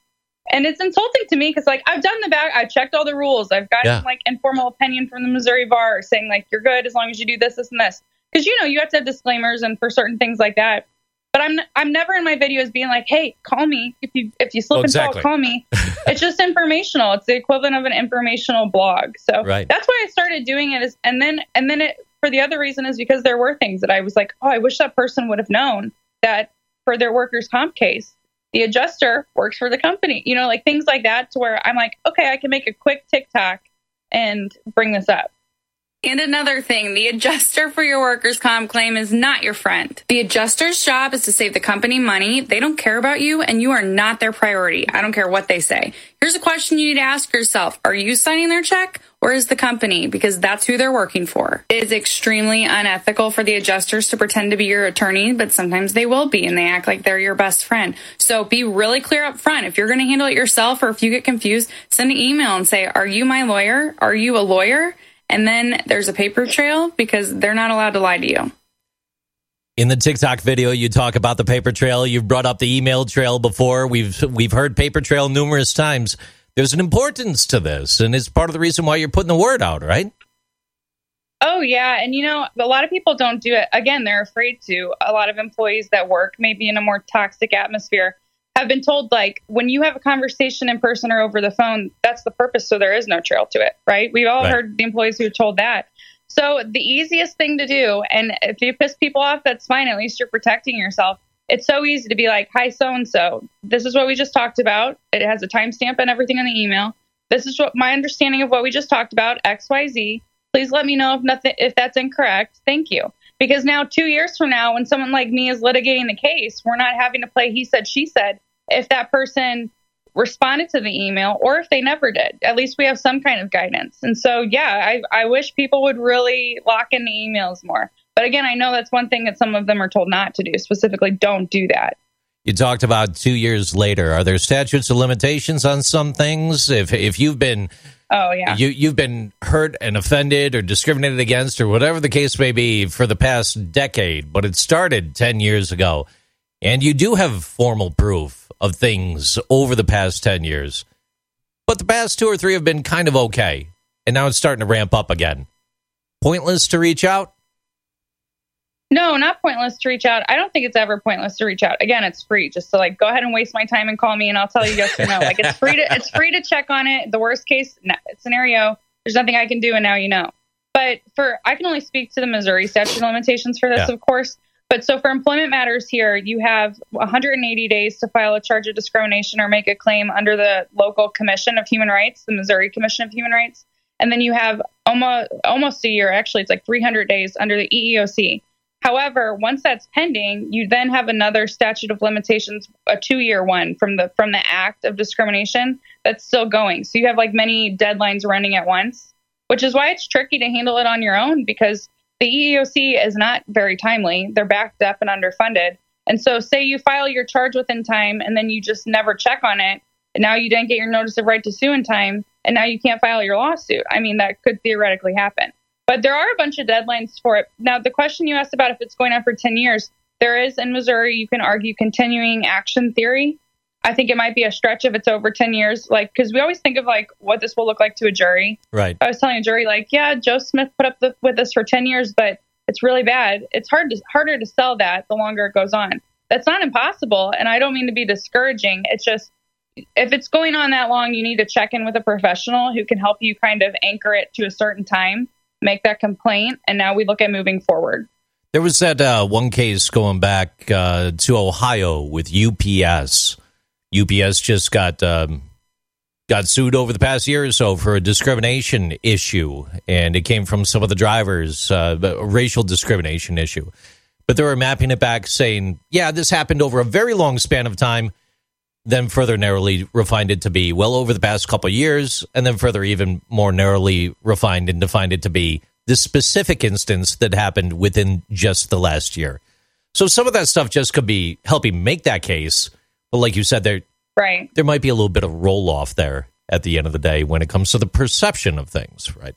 S5: And it's insulting to me because, like, I've done the back, I've checked all the rules. I've gotten yeah. like informal opinion from the Missouri bar saying like you're good as long as you do this, this, and this. Because you know you have to have disclaimers and for certain things like that. But I'm I'm never in my videos being like, hey, call me if you if you slip
S4: oh, exactly.
S5: and fall, call me. it's just informational. It's the equivalent of an informational blog. So
S4: right.
S5: that's why I started doing it. Is and then and then it for the other reason is because there were things that I was like, oh, I wish that person would have known that for their workers' comp case the adjuster works for the company, you know, like things like that to where I'm like, okay, I can make a quick TikTok and bring this up.
S6: And another thing, the adjuster for your workers' comp claim is not your friend. The adjuster's job is to save the company money. They don't care about you and you are not their priority. I don't care what they say. Here's a question you need to ask yourself. Are you signing their check or is the company? Because that's who they're working for. It is extremely unethical for the adjusters to pretend to be your attorney, but sometimes they will be and they act like they're your best friend. So be really clear up front. If you're going to handle it yourself or if you get confused, send an email and say, are you my lawyer? Are you a lawyer? And then there's a paper trail because they're not allowed to lie to you.
S4: In the TikTok video, you talk about the paper trail. You've brought up the email trail before. We've we've heard paper trail numerous times. There's an importance to this, and it's part of the reason why you're putting the word out, right?
S5: Oh yeah, and you know a lot of people don't do it. Again, they're afraid to. A lot of employees that work maybe in a more toxic atmosphere have been told like when you have a conversation in person or over the phone, that's the purpose. So there is no trail to it, right? We've all right. heard the employees who are told that. So the easiest thing to do, and if you piss people off, that's fine. At least you're protecting yourself. It's so easy to be like, "Hi, so and so. This is what we just talked about. It has a timestamp and everything on the email. This is what my understanding of what we just talked about. X, Y, Z. Please let me know if nothing if that's incorrect. Thank you." Because now, two years from now, when someone like me is litigating the case, we're not having to play he said, she said if that person responded to the email or if they never did. At least we have some kind of guidance. And so, yeah, I, I wish people would really lock in the emails more. But again, I know that's one thing that some of them are told not to do. Specifically, don't do that.
S4: You talked about two years later. Are there statutes of limitations on some things? If if you've been
S5: Oh yeah.
S4: you you've been hurt and offended or discriminated against or whatever the case may be for the past decade, but it started 10 years ago and you do have formal proof of things over the past 10 years. But the past two or three have been kind of okay and now it's starting to ramp up again. Pointless to reach out?
S5: No, not pointless to reach out. I don't think it's ever pointless to reach out. Again, it's free. Just to like go ahead and waste my time and call me, and I'll tell you yes or no. Like it's free to it's free to check on it. The worst case scenario, there's nothing I can do, and now you know. But for I can only speak to the Missouri statute of limitations for this,
S4: Yeah.
S5: of course. But so for employment matters here, you have 180 days to file a charge of discrimination or make a claim under the local Commission of Human Rights, the Missouri Commission of Human Rights, and then you have almost almost a year. Actually, it's like 300 days under the EEOC. However, once that's pending, you then have another statute of limitations, a two-year one from the from the act of discrimination that's still going. So you have like many deadlines running at once, which is why it's tricky to handle it on your own because the EEOC is not very timely. They're backed up and underfunded. And so say you file your charge within time and then you just never check on it. And now you didn't get your notice of right to sue in time and now you can't file your lawsuit. I mean, that could theoretically happen. But there are a bunch of deadlines for it. Now, the question you asked about if it's going on for 10 years, there is in Missouri, you can argue continuing action theory. I think it might be a stretch if it's over 10 years, like, because we always think of like what this will look like to a jury.
S4: Right.
S5: I was telling a jury, like, yeah, Joe Smith put up the, with this for 10 years, but it's really bad. It's hard to, harder to sell that the longer it goes on. That's not impossible. And I don't mean to be discouraging. It's just, if it's going on that long, you need to check in with a professional who can help you kind of anchor it to a certain time, make that complaint. And now we look at moving forward.
S4: There was that uh, one case going back uh, to Ohio with UPS. UPS just got um, got sued over the past year or so for a discrimination issue, and it came from some of the drivers, uh, racial discrimination issue. But they were mapping it back, saying, "Yeah, this happened over a very long span of time." Then further narrowly refined it to be well over the past couple years, and then further even more narrowly refined and defined it to be the specific instance that happened within just the last year. So some of that stuff just could be helping make that case, but like you said, there
S5: Right.
S4: there might be a little bit of roll off there at the end of the day when it comes to the perception of things, right?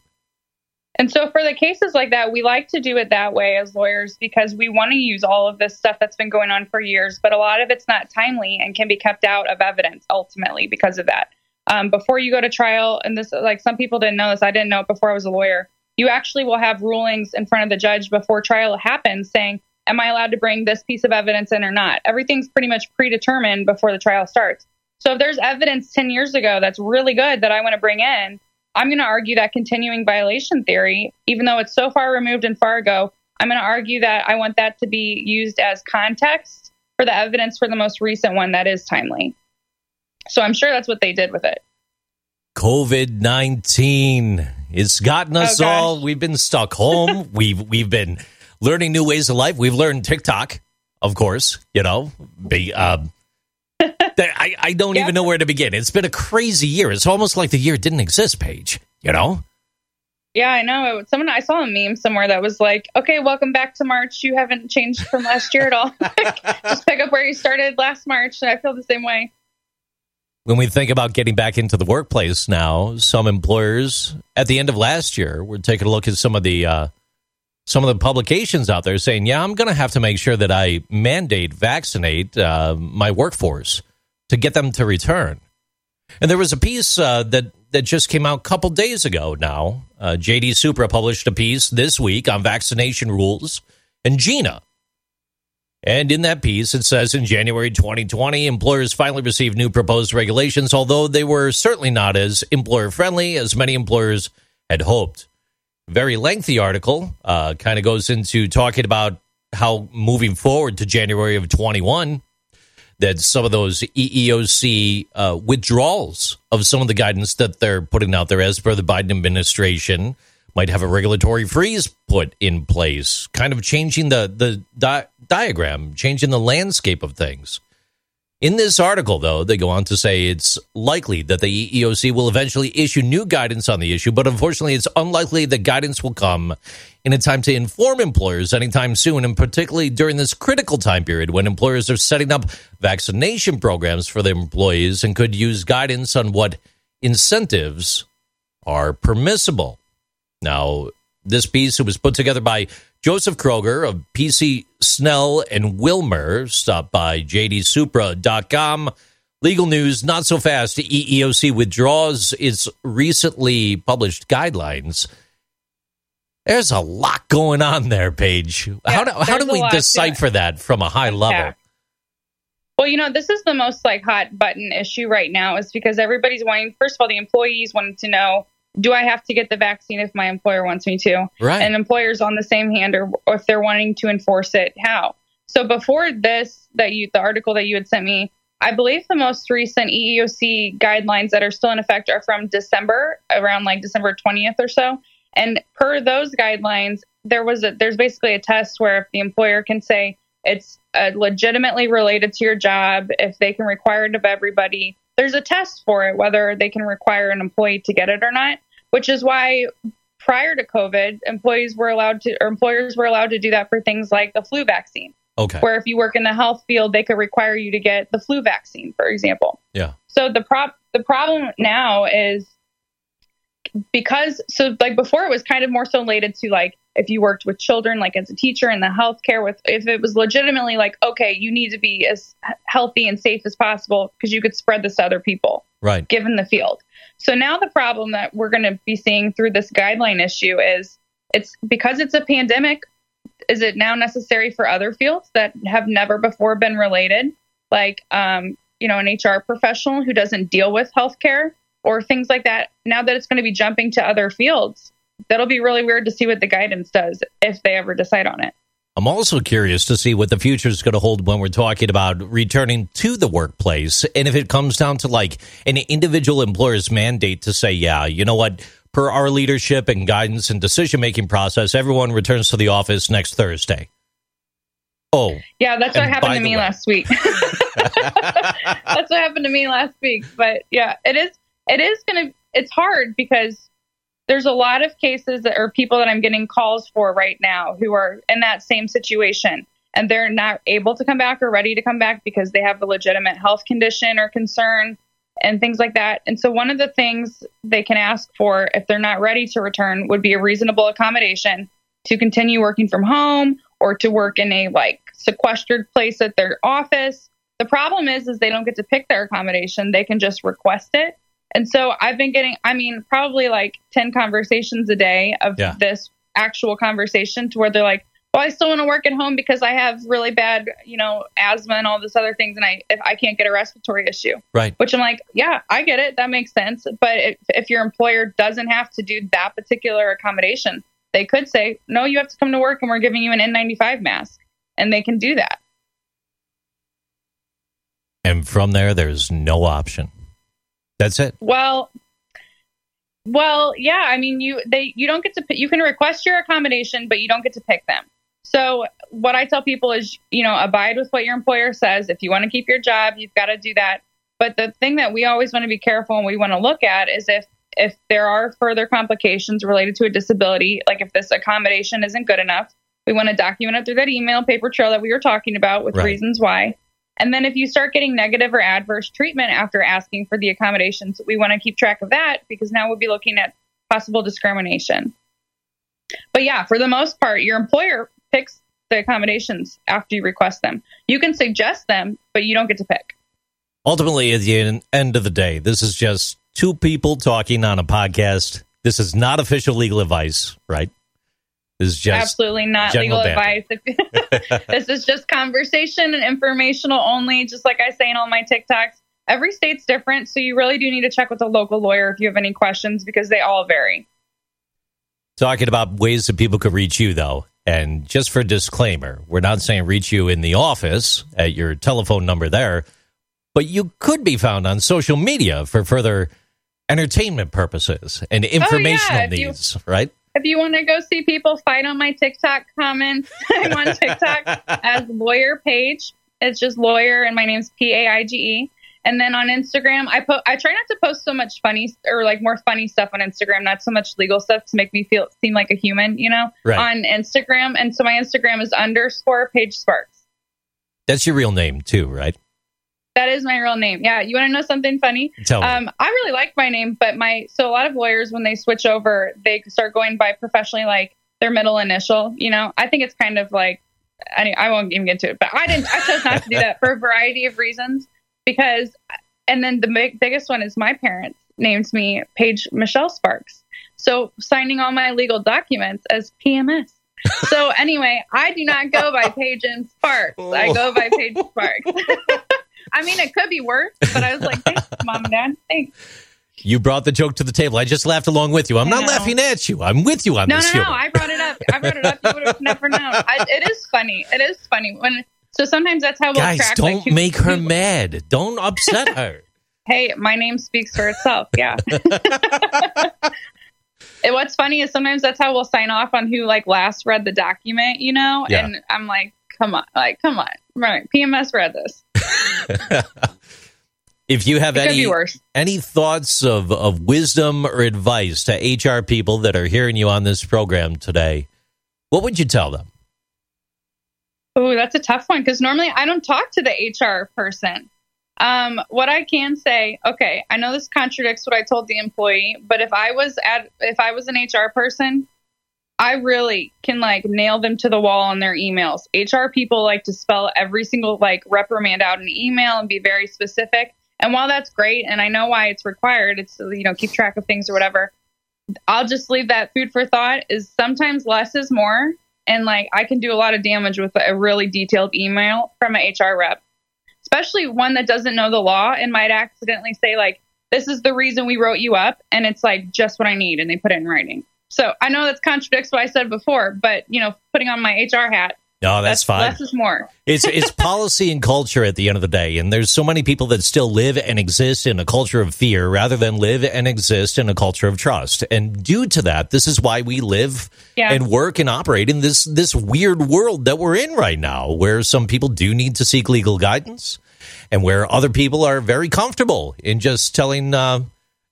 S5: And so for the cases like that, we like to do it that way as lawyers because we want to use all of this stuff that's been going on for years, but a lot of it's not timely and can be kept out of evidence ultimately because of that. Um, before you go to trial, and this, like some people didn't know this, I didn't know it before I was a lawyer, you actually will have rulings in front of the judge before trial happens saying, Am I allowed to bring this piece of evidence in or not? Everything's pretty much predetermined before the trial starts. So if there's evidence 10 years ago that's really good that I want to bring in, I'm going to argue that continuing violation theory, even though it's so far removed in Fargo, I'm going to argue that I want that to be used as context for the evidence for the most recent one that is timely. So I'm sure that's what they did with it.
S4: COVID nineteen. It's gotten us
S5: Oh,
S4: all. We've been stuck home. we've we've been learning new ways of life. We've learned TikTok, of course. You know, be, um, I I don't
S5: Yeah.
S4: even know where to begin. It's been a crazy year. It's almost like the year didn't exist. Paige, you know.
S5: Yeah, I know. Someone I saw a meme somewhere that was like, "Okay, welcome back to March. You haven't changed from last year at all. Just pick up where you started last March." And I feel the same way.
S4: when we think about getting back into the workplace now, some employers at the end of last year were taking a look at some of the uh, some of the publications out there saying, "Yeah, I'm going to have to make sure that I mandate vaccinate uh, my workforce to get them to return." And there was a piece uh, that that just came out a couple days ago. Now, uh, JD Supra published a piece this week on vaccination rules and GINA. And in that piece, it says in January 2020, employers finally received new proposed regulations, although they were certainly not as employer friendly as many employers had hoped. Very lengthy article, uh, kind of goes into talking about how moving forward to January of 21, that some of those EEOC uh, withdrawals of some of the guidance that they're putting out there as per the Biden administration might have a regulatory freeze put in place, kind of changing the the di- diagram, changing the landscape of things. In this article, though, they go on to say it's likely that the EEOC will eventually issue new guidance on the issue, but unfortunately, it's unlikely that guidance will come in a time to inform employers anytime soon, and particularly during this critical time period when employers are setting up vaccination programs for their employees and could use guidance on what incentives are permissible. Now, this piece was put together by Joseph Kroger of PC Snell and Wilmer. stopped by jdsupra.com. Legal news, not so fast. EEOC withdraws its recently published guidelines. There's a lot going on there, Paige. how do, how do we decipher that from a high level? Yeah.
S5: Well, you know, this is the most like hot button issue right now is because everybody's wanting, first of all, the employees wanted to know do I have to get the vaccine if my employer wants me to?
S4: Right.
S5: And employers on the same hand, or, or if they're wanting to enforce it, how? So before this, that you the article that you had sent me, I believe the most recent EEOC guidelines that are still in effect are from December, around like December 20th or so. And per those guidelines, there was a there's basically a test where if the employer can say it's uh, legitimately related to your job, if they can require it of everybody, there's a test for it whether they can require an employee to get it or not, which is why prior to COVID, employees were allowed to or employers were allowed to do that for things like the flu vaccine.
S4: Okay.
S5: Where if you work in the health field, they could require you to get the flu vaccine, for example.
S4: Yeah.
S5: So the prop the problem now is because so like before it was kind of more so related to like if you worked with children like as a teacher in the healthcare with if it was legitimately like okay you need to be as healthy and safe as possible because you could spread this to other people
S4: right.
S5: given the field. So now the problem that we're going to be seeing through this guideline issue is it's because it's a pandemic is it now necessary for other fields that have never before been related? Like um, you know an hr professional who doesn't deal with healthcare or things like that now that it's going to be jumping to other fields that'll be really weird to see what the guidance does if they ever decide on it.
S4: I'm also curious to see what the future is going to hold when we're talking about returning to the workplace. And if it comes down to like an individual employer's mandate to say, yeah, you know what, per our leadership and guidance and decision making process, everyone returns to the office next Thursday. Oh.
S5: Yeah, that's what happened to me way. last week. that's what happened to me last week. But yeah, it is it is going to it's hard because there's a lot of cases that are people that I'm getting calls for right now who are in that same situation and they're not able to come back or ready to come back because they have a legitimate health condition or concern and things like that. And so one of the things they can ask for if they're not ready to return would be a reasonable accommodation to continue working from home or to work in a like sequestered place at their office. The problem is is they don't get to pick their accommodation. They can just request it. And so I've been getting, I mean, probably like 10 conversations a day of yeah. this actual conversation to where they're like, well, I still want to work at home because I have really bad, you know, asthma and all this other things, and I if I can't get a respiratory issue.
S4: Right.
S5: Which I'm like, yeah, I get it. That makes sense. But if, if your employer doesn't have to do that particular accommodation, they could say, no, you have to come to work, and we're giving you an N95 mask, and they can do that.
S4: And from there, there's no option. That's it.
S5: Well, well, yeah. I mean, you they you don't get to you can request your accommodation, but you don't get to pick them. So what I tell people is, you know, abide with what your employer says. If you want to keep your job, you've got to do that. But the thing that we always want to be careful and we want to look at is if if there are further complications related to a disability, like if this accommodation isn't good enough, we want to document it through that email paper trail that we were talking about with right. reasons why. And then if you start getting negative or adverse treatment after asking for the accommodations, we want to keep track of that because now we'll be looking at possible discrimination. But yeah, for the most part, your employer picks the accommodations after you request them. You can suggest them, but you don't get to pick.
S4: Ultimately, at the end of the day, this is just two people talking on a podcast. This is not official legal advice, right? Is just
S5: absolutely not legal advice. this is just conversation and informational only, just like I say in all my TikToks. Every state's different, so you really do need to check with a local lawyer if you have any questions because they all vary.
S4: Talking about ways that people could reach you, though, and just for disclaimer, we're not saying reach you in the office at your telephone number there, but you could be found on social media for further entertainment purposes and informational oh, yeah. needs, you, right?
S5: If you want to go see people fight on my TikTok comments, I'm on TikTok as Lawyer Paige. It's just lawyer, and my name's P A I G E. And then on Instagram, I put I try not to post so much funny or like more funny stuff on Instagram, not so much legal stuff to make me feel seem like a human, you know,
S4: Right.
S5: on Instagram. And so my Instagram is underscore Paige Sparks.
S4: That's your real name too, right?
S5: That is my real name. Yeah. You want to know something funny?
S4: Tell me.
S5: Um, I really like my name, but my so a lot of lawyers when they switch over, they start going by professionally like their middle initial. You know, I think it's kind of like I, I won't even get to it, but I didn't. I chose not to do that for a variety of reasons because, and then the big, biggest one is my parents named me Paige Michelle Sparks. So signing all my legal documents as PMS. So anyway, I do not go by Paige and Sparks. I go by Paige Sparks. I mean, it could be worse, but I was like, thanks, mom and dad. Thanks.
S4: you brought the joke to the table. I just laughed along with you. I'm
S5: I
S4: not
S5: know.
S4: laughing at you. I'm with you on
S5: No,
S4: this
S5: no, no.
S4: humor.
S5: I brought it up. I brought it up. You would have never known. I, it is funny. It is funny when. So sometimes that's how we'll
S4: Guys, don't
S5: like,
S4: make her
S5: who-
S4: mad. Don't upset her.
S5: Hey, my name speaks for itself. Yeah. and what's funny is sometimes that's how we'll sign off on who like last read the document, you know.
S4: Yeah.
S5: And I'm like, come on, like, come on, right? PMS read this.
S4: If you have
S5: It
S4: any any thoughts of, of wisdom or advice to HR people that are hearing you on this program today, what would you tell them?
S5: Oh, that's a tough one because normally I don't talk to the HR person. Um, what I can say, okay, I know this contradicts what I told the employee, but if I was at if I was an HR person, I really can like nail them to the wall on their emails. HR people like to spell every single like reprimand out in email and be very specific. And while that's great, and I know why it's required, it's you know keep track of things or whatever. I'll just leave that food for thought. Is sometimes less is more, and like I can do a lot of damage with a really detailed email from an HR rep, especially one that doesn't know the law and might accidentally say like, "This is the reason we wrote you up," and it's like just what I need, and they put it in writing. So I know that contradicts what I said before, but you know, putting on my HR hat,
S4: No, that's, fine.
S5: Less is more.
S4: It's it's policy and culture at the end of the day, and there's so many people that still live and exist in a culture of fear rather than live and exist in a culture of trust. And due to that, this is why we live
S5: Yeah.
S4: and work and operate in this this weird world that we're in right now, where some people do need to seek legal guidance, and where other people are very comfortable in just telling. Uh,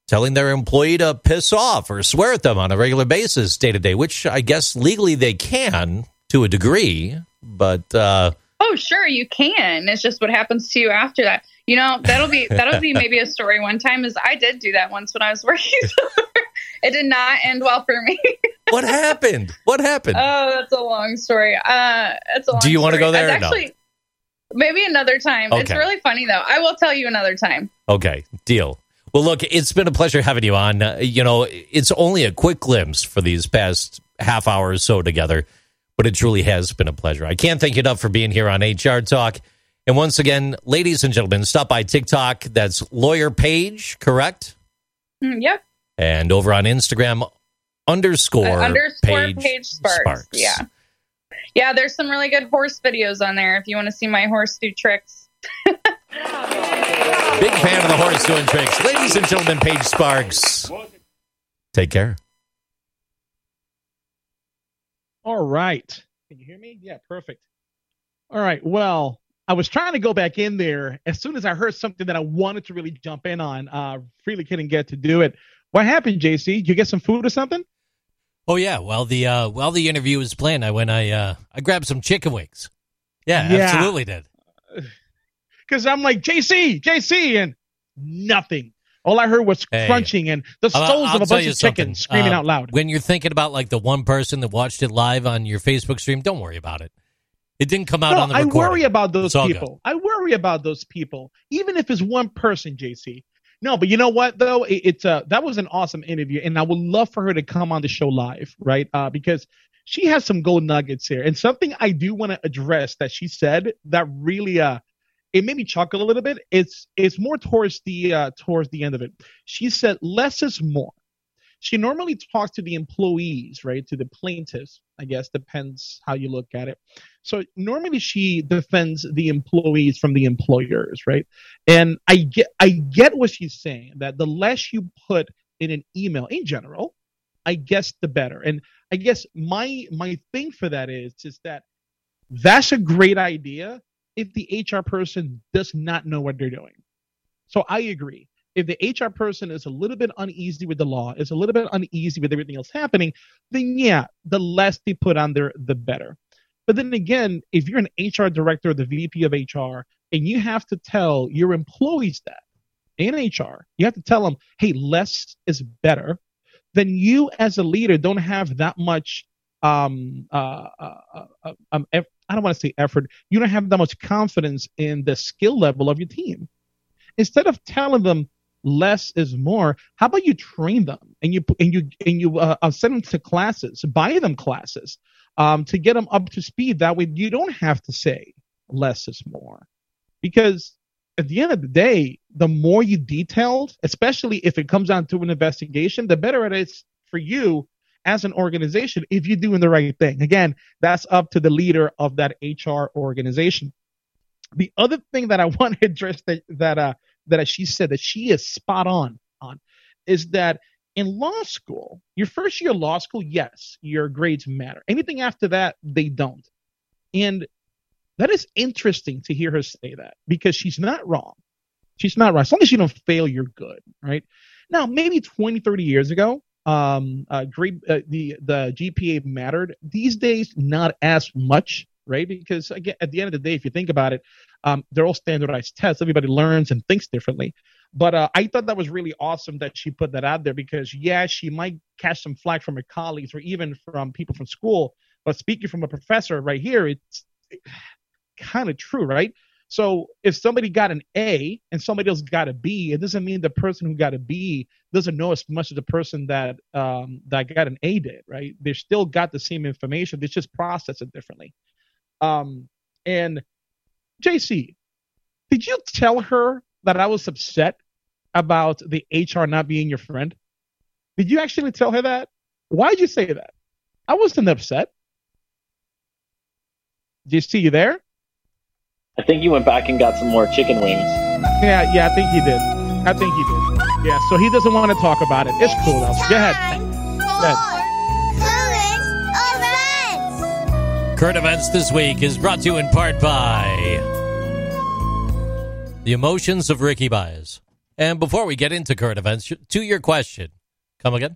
S4: Telling their employee to piss off or swear at them on a regular basis, day to day, which I guess legally they can to a degree, but uh,
S5: Oh, sure, you can. It's just what happens to you after that. You know, that'll be that'll be maybe a story one time. Is I did do that once when I was working. it did not end well for me.
S4: what happened? What happened?
S5: oh, that's a long story. Uh, it's a long
S4: Do you wanna go there or no?
S5: actually maybe another time. It's really funny though. I will tell you another time.
S4: okay, deal. Well, look, it's been a pleasure having you on. Uh, you know, it's only a quick glimpse for these past half hour or so together, but it truly has been a pleasure. I can't thank you enough for being here on HR Talk. And once again, ladies and gentlemen, stop by TikTok. That's Lawyer Paige, correct?
S5: Mm, yep.
S4: And over on Instagram, underscore,
S5: Uh, underscore
S4: Paige,
S5: Paige, sparks. Yeah. Yeah, there's some really good horse videos on there if you want to see my horse do tricks.
S4: Big fan of the horse doing tricks. Ladies and gentlemen, Paige Sparks. Take care.
S2: All right. Can you hear me? Yeah, perfect. All right. Well, I was trying to go back in there as soon as I heard something that I wanted to really jump in on. Uh, really couldn't get to do it. What happened, JC? Did you get some food or something?
S4: Oh yeah, while the uh, while the interview was planned, I went I uh, I grabbed some chicken wings. Yeah,
S2: Yeah.
S4: absolutely did.
S2: Because I'm like JC, JC, and nothing. All I heard was
S4: Hey.
S2: crunching and the
S4: I'll-
S2: souls
S4: I'll
S2: of a bunch of chickens screaming
S4: Uh,
S2: out loud.
S4: When you're thinking about like the one person that watched it live on your Facebook stream, don't worry about it. It didn't come out
S2: No,
S4: on the
S2: I
S4: recording.
S2: worry about those
S4: all good.
S2: people. I worry about those people, even if it's one person, JC. No, but you know what though? It, it's uh that was an awesome interview, and I would love for her to come on the show live, right? Uh, because she has some gold nuggets here, and something I do want to address that she said that really uh it made me chuckle a little bit. It's it's more towards the uh towards the end of it. She said less is more. She normally talks to the employees, right? To the plaintiffs, I guess depends how you look at it. So normally she defends the employees from the employers, right? And I get I get what she's saying that the less you put in an email in general, I guess the better. And I guess my my thing for that is is that that's a great idea if the HR person does not know what they're doing. So I agree. If the HR person is a little bit uneasy with the law, is a little bit uneasy with everything else happening, then yeah, the less they put on there, the better. But then again, if you're an HR director or the VP of HR and you have to tell your employees that in HR, you have to tell them, hey, less is better, then you as a leader don't have that much um, uh, uh, uh, um, I don't want to say effort. You don't have that much confidence in the skill level of your team. Instead of telling them less is more, how about you train them and you and you and you uh, uh, send them to classes, buy them classes um, to get them up to speed. That way, you don't have to say less is more, because at the end of the day, the more you detailed, especially if it comes down to an investigation, the better it is for you as an organization if you're doing the right thing. Again, that's up to the leader of that HR organization. The other thing that I want to address that that uh that she said that she is spot on on is that in law school, your first year law school, yes, your grades matter. Anything after that, they don't. And that is interesting to hear her say that because she's not wrong. She's not wrong. As long as you don't fail, you're good, right? Now, maybe 20, 30 years ago, um, uh, grade, uh, the the GPA mattered. These days, not as much, right? Because again, at the end of the day, if you think about it, um, they're all standardized tests. Everybody learns and thinks differently. But uh, I thought that was really awesome that she put that out there because yeah, she might catch some flack from her colleagues or even from people from school. But speaking from a professor right here, it's kind of true, right? So if somebody got an A and somebody else got a B, it doesn't mean the person who got a B doesn't know as much as the person that um, that got an A did, right? They still got the same information. They just process it differently. Um, and JC, did you tell her that I was upset about the HR not being your friend? Did you actually tell her that? Why did you say that? I wasn't upset. JC, you there?
S1: I think you went back and got some more chicken wings.
S2: Yeah, yeah, I think he did. I think he did. Yeah, so he doesn't want to talk about it. It's cool though. Go ahead. Go ahead.
S4: Current events this week is brought to you in part by the emotions of Ricky Baez. And before we get into current events, to your question, come again?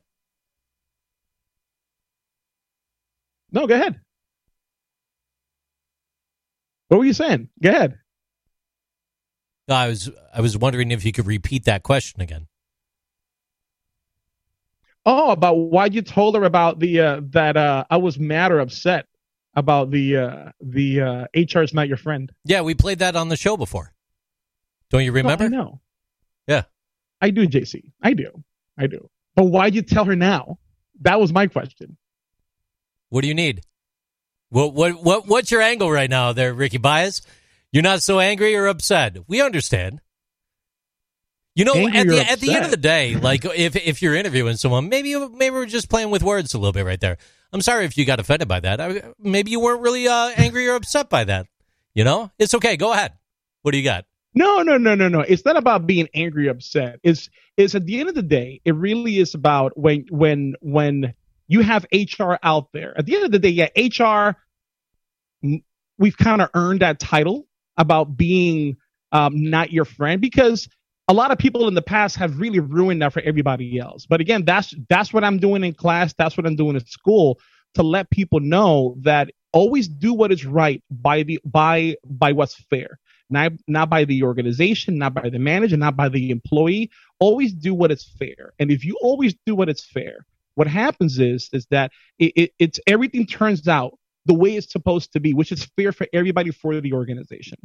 S2: No, go ahead. What were you saying? Go ahead.
S4: I was I was wondering if you could repeat that question again.
S2: Oh, about why you told her about the uh, that uh, I was mad or upset about the uh, the uh, HR's not your friend.
S4: Yeah, we played that on the show before. Don't you remember?
S2: No, know.
S4: Yeah,
S2: I do, JC. I do. I do. But why'd you tell her now? That was my question.
S4: What do you need? What what what what's your angle right now, there, Ricky Baez? You're not so angry or upset. We understand. You know,
S2: Angry
S4: at the at the end of the day, like if if you're interviewing someone, maybe maybe we're just playing with words a little bit right there. I'm sorry if you got offended by that. I, maybe you weren't really uh, angry or upset by that. You know, it's okay. Go ahead. What do you got?
S2: No, no, no, no, no. It's not about being angry or upset. It's it's at the end of the day, it really is about when when when you have HR out there. At the end of the day, yeah, HR we've kind of earned that title about being um, not your friend because a lot of people in the past have really ruined that for everybody else. But again, that's that's what I'm doing in class. That's what I'm doing at school to let people know that always do what is right by the by by what's fair. Not not by the organization, not by the manager, not by the employee. Always do what is fair. And if you always do what is fair, what happens is is that it, it, it's everything turns out the way it's supposed to be, which is fair for everybody for the organization.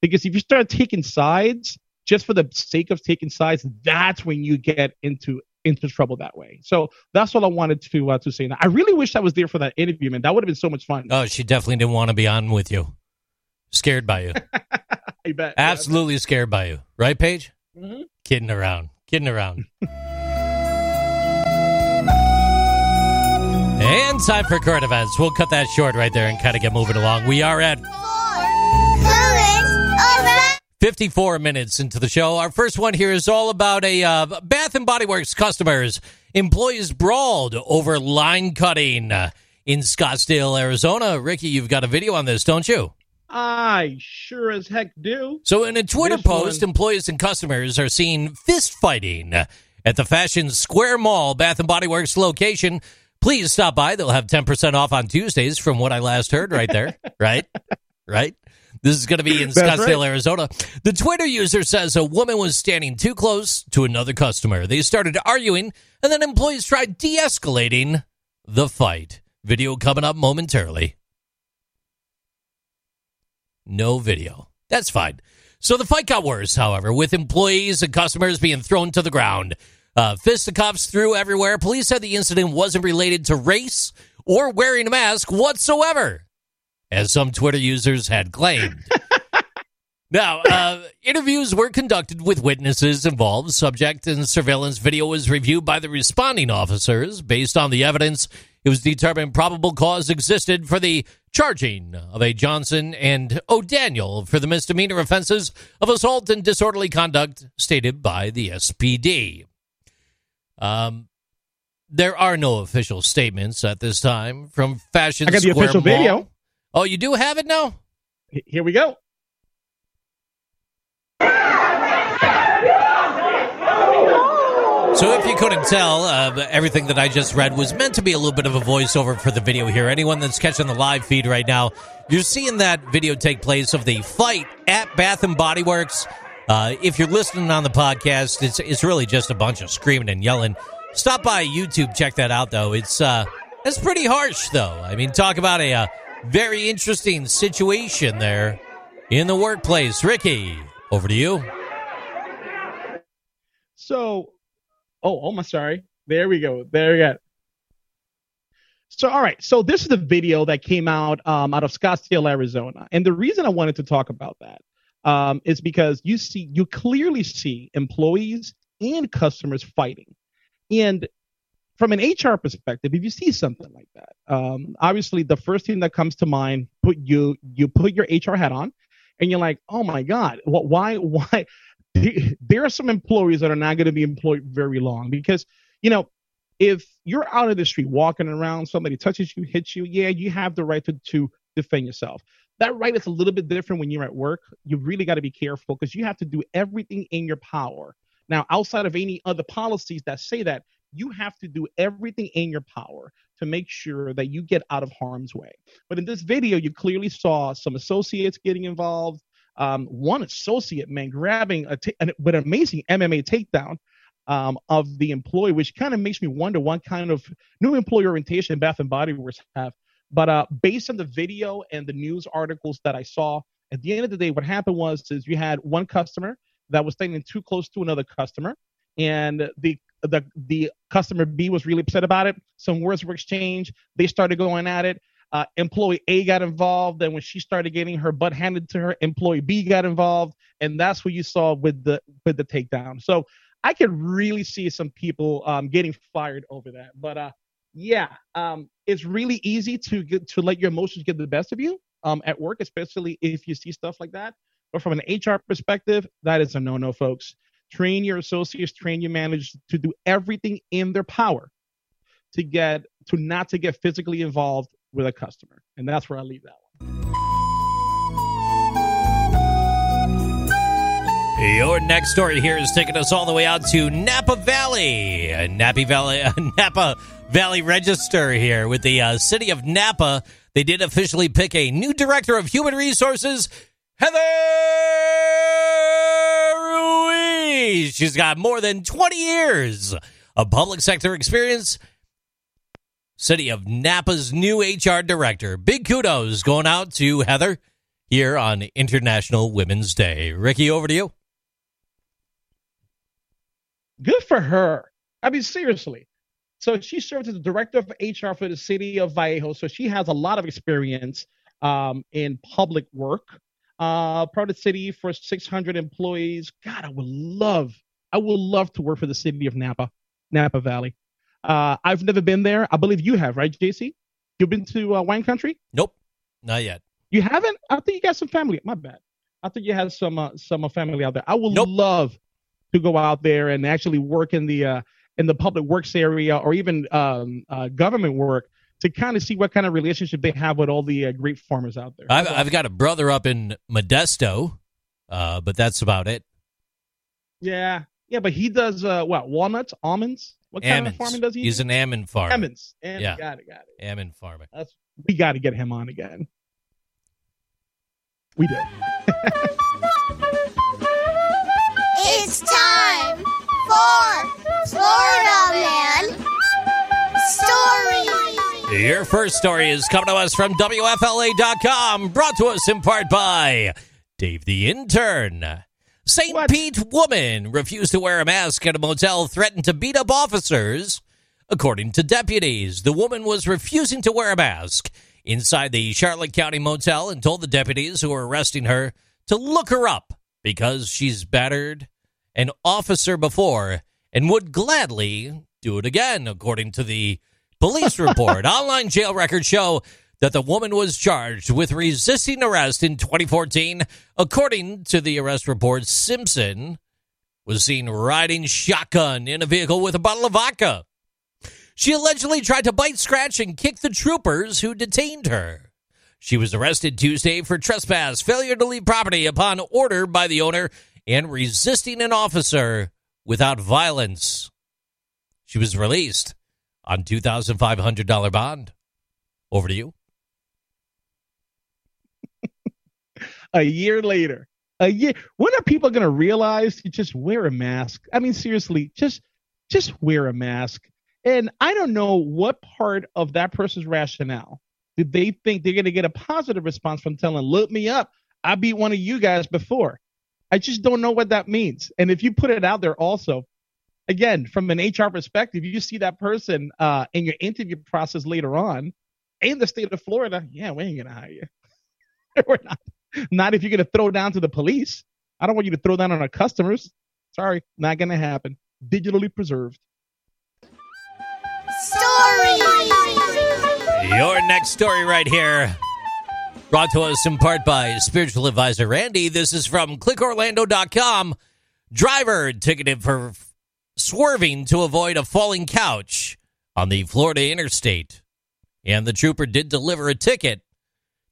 S2: Because if you start taking sides just for the sake of taking sides, that's when you get into into trouble that way. So that's all I wanted to uh, to say. Now, I really wish I was there for that interview, man. That would have been so much fun.
S4: Oh, she definitely didn't want to be on with you. Scared by you.
S2: I bet.
S4: Absolutely scared by you. Right, Paige?
S2: Mm-hmm.
S4: Kidding around. Kidding around. and time for current events. We'll cut that short right there and kind of get moving along. We are at 54 minutes into the show. Our first one here is all about a uh, Bath and Body Works customers. Employees brawled over line cutting uh, in Scottsdale, Arizona. Ricky, you've got a video on this, don't you?
S2: I sure as heck do.
S4: So, in a Twitter
S2: This
S4: post,
S2: one-
S4: employees and customers are seen fist fighting at the Fashion Square Mall, Bath and Body Works location. Please stop by. They'll have 10% off on Tuesdays, from what I last heard right there. right? Right? This is going to be in
S2: That's
S4: Scottsdale,
S2: right.
S4: Arizona. The Twitter user says a woman was standing too close to another customer. They started arguing, and then employees tried de escalating the fight. Video coming up momentarily. No video. That's fine. So the fight got worse, however, with employees and customers being thrown to the ground. Uh, fisticuffs threw everywhere. Police said the incident wasn't related to race or wearing a mask whatsoever, as some Twitter users had claimed. now, uh, interviews were conducted with witnesses involved. Subject and surveillance video was reviewed by the responding officers. Based on the evidence, it was determined probable cause existed for the charging of A. Johnson and O'Daniel for the misdemeanor offenses of assault and disorderly conduct stated by the SPD. Um, there are no official statements at this time from Fashion
S2: I got the
S4: Square
S2: official
S4: Mall.
S2: video.
S4: Oh, you do have it now?
S2: H- Here we go.
S4: So, if you couldn't tell, uh, everything that I just read was meant to be a little bit of a voiceover for the video here. Anyone that's catching the live feed right now, you're seeing that video take place of the fight at Bath and Body Works. Uh, if you're listening on the podcast, it's it's really just a bunch of screaming and yelling. Stop by YouTube, check that out though. It's uh, it's pretty harsh though. I mean, talk about a uh, very interesting situation there in the workplace. Ricky, over to you.
S2: So, oh, oh, my sorry. There we go. There we go. So, all right. So this is the video that came out um, out of Scottsdale, Arizona, and the reason I wanted to talk about that um, is because you see, you clearly see employees and customers fighting, and from an HR perspective, if you see something like that, um, obviously the first thing that comes to mind, put you you put your HR hat on, and you're like, oh my god, what? Why? Why? there are some employees that are not going to be employed very long because you know if you're out of the street walking around somebody touches you hits you yeah you have the right to, to defend yourself that right is a little bit different when you're at work. You really got to be careful because you have to do everything in your power. Now outside of any other policies that say that you have to do everything in your power to make sure that you get out of harm's way. But in this video you clearly saw some associates getting involved. Um, one associate man grabbing a ta- an, an amazing MMA takedown um, of the employee, which kind of makes me wonder what kind of new employee orientation Bath and Body Works have. But uh, based on the video and the news articles that I saw, at the end of the day, what happened was is you had one customer that was standing too close to another customer, and the the the customer B was really upset about it. Some words were exchanged. They started going at it uh, employee A got involved, and when she started getting her butt handed to her, employee B got involved, and that's what you saw with the with the takedown. So I could really see some people um, getting fired over that. But uh, yeah, um, it's really easy to get to let your emotions get the best of you um, at work, especially if you see stuff like that. But from an HR perspective, that is a no-no, folks. Train your associates, train your managers to do everything in their power to get to not to get physically involved with a customer. And that's where I leave that one.
S4: Your next story here is taking us all the way out to Napa Valley, Napa Valley, Napa Valley Register here with the uh, city of Napa. They did officially pick a new director of human resources, Heather Ruiz. She's got more than 20 years of public sector experience. City of Napa's new HR director. Big kudos going out to Heather here on International Women's Day. Ricky, over to you.
S2: Good for her. I mean, seriously. So she served as the director of HR for the city of Vallejo. So she has a lot of experience um, in public work. Uh, part of the city for 600 employees. God, I would love, I would love to work for the city of Napa, Napa Valley. Uh, I've never been there. I believe you have, right, JC? You've been to uh, wine country?
S4: Nope, not yet.
S2: You haven't? I think you got some family. My bad. I think you had some uh, some family out there. I would
S4: Nope.
S2: love to go out there and actually work in the uh, in the public works area or even um, uh, government work to kind of see what kind of relationship they have with all the uh, grape farmers out there.
S4: I've, I've got a brother up in Modesto, uh, but that's about it.
S2: yeah, yeah, but he does uh, what walnuts, almonds. What kind of
S4: Almonds.
S2: farming does he?
S4: He's
S2: do?
S4: an almond farmer.
S2: almonds. And
S4: Yeah.
S2: got it, got it.
S4: Almond farmer.
S2: That's we got to get him on again. We do.
S3: It's time for Florida Man Stories.
S4: Your first story is coming to us from WFLA.com, brought to us in part by Dave the Intern. St. Pete woman refused to wear a mask at a motel, threatened to beat up officers. According to deputies, the woman was refusing to wear a mask inside the Charlotte County motel and told the deputies who were arresting her to look her up because she's battered an officer before and would gladly do it again, according to the police report. Online jail records show that the woman was charged with resisting arrest in 2014. According to the arrest report, Simpson was seen riding shotgun in a vehicle with a bottle of vodka. She allegedly tried to bite, scratch, and kick the troopers who detained her. She was arrested Tuesday for trespass, failure to leave property upon order by the owner, and resisting an officer without violence. She was released on $2,500 bond. Over to you.
S2: a year later. A year. When are people going to realize you just wear a mask? I mean, seriously, just just wear a mask. And I don't know what part of that person's rationale did they think they're going to get a positive response from telling, "Look me up. I beat one of you guys before." I just don't know what that means. And if you put it out there, also, again, from an HR perspective, you see that person uh, in your interview process later on in the state of Florida. Yeah, we ain't gonna hire you. We're not. Not if you're going to throw down to the police. I don't want you to throw down on our customers. Sorry, not going to happen. Digitally preserved.
S3: Stories.
S4: Your next story right here. Brought to us in part by spiritual advisor Randy. This is from clickorlando.com. Driver ticketed for swerving to avoid a falling couch on the Florida interstate. And the trooper did deliver a ticket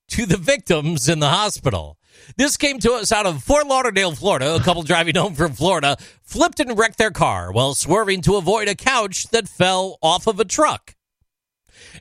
S4: to the victims in the hospital. This came to us out of Fort Lauderdale, Florida. A couple driving home from Florida flipped and wrecked their car while swerving to avoid a couch that fell off of a truck.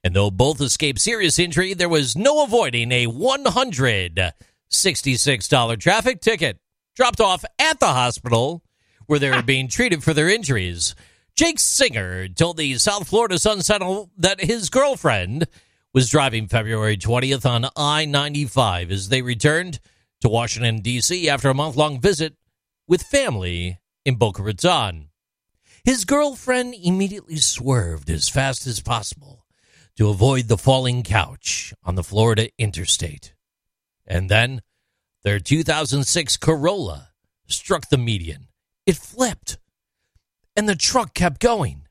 S4: And though both escaped serious injury, there was no avoiding a $166 traffic ticket dropped off at the hospital where they were being treated for their injuries. Jake Singer told the South Florida Sun Sentinel that his girlfriend was driving February 20th on I 95 as they returned to Washington, D.C. after a month long visit with family in Boca Raton. His girlfriend immediately swerved as fast as possible to avoid the falling couch on the Florida interstate. And then their 2006 Corolla struck the median. It flipped, and the truck kept going.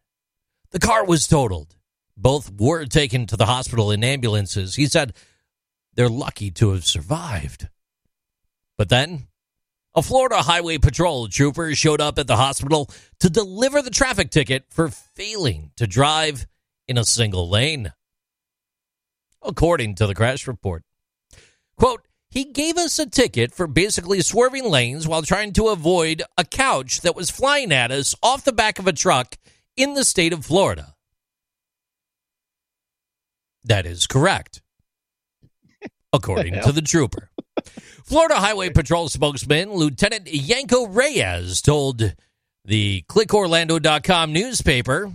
S4: The car was totaled. Both were taken to the hospital in ambulances. He said they're lucky to have survived. But then, a Florida Highway Patrol trooper showed up at the hospital to deliver the traffic ticket for failing to drive in a single lane. According to the crash report, quote, he gave us a ticket for basically swerving lanes while trying to avoid a couch that was flying at us off the back of a truck in the state of Florida. That is correct, according to the trooper. Florida Highway Patrol spokesman Lieutenant Yanko Reyes told the ClickOrlando.com newspaper,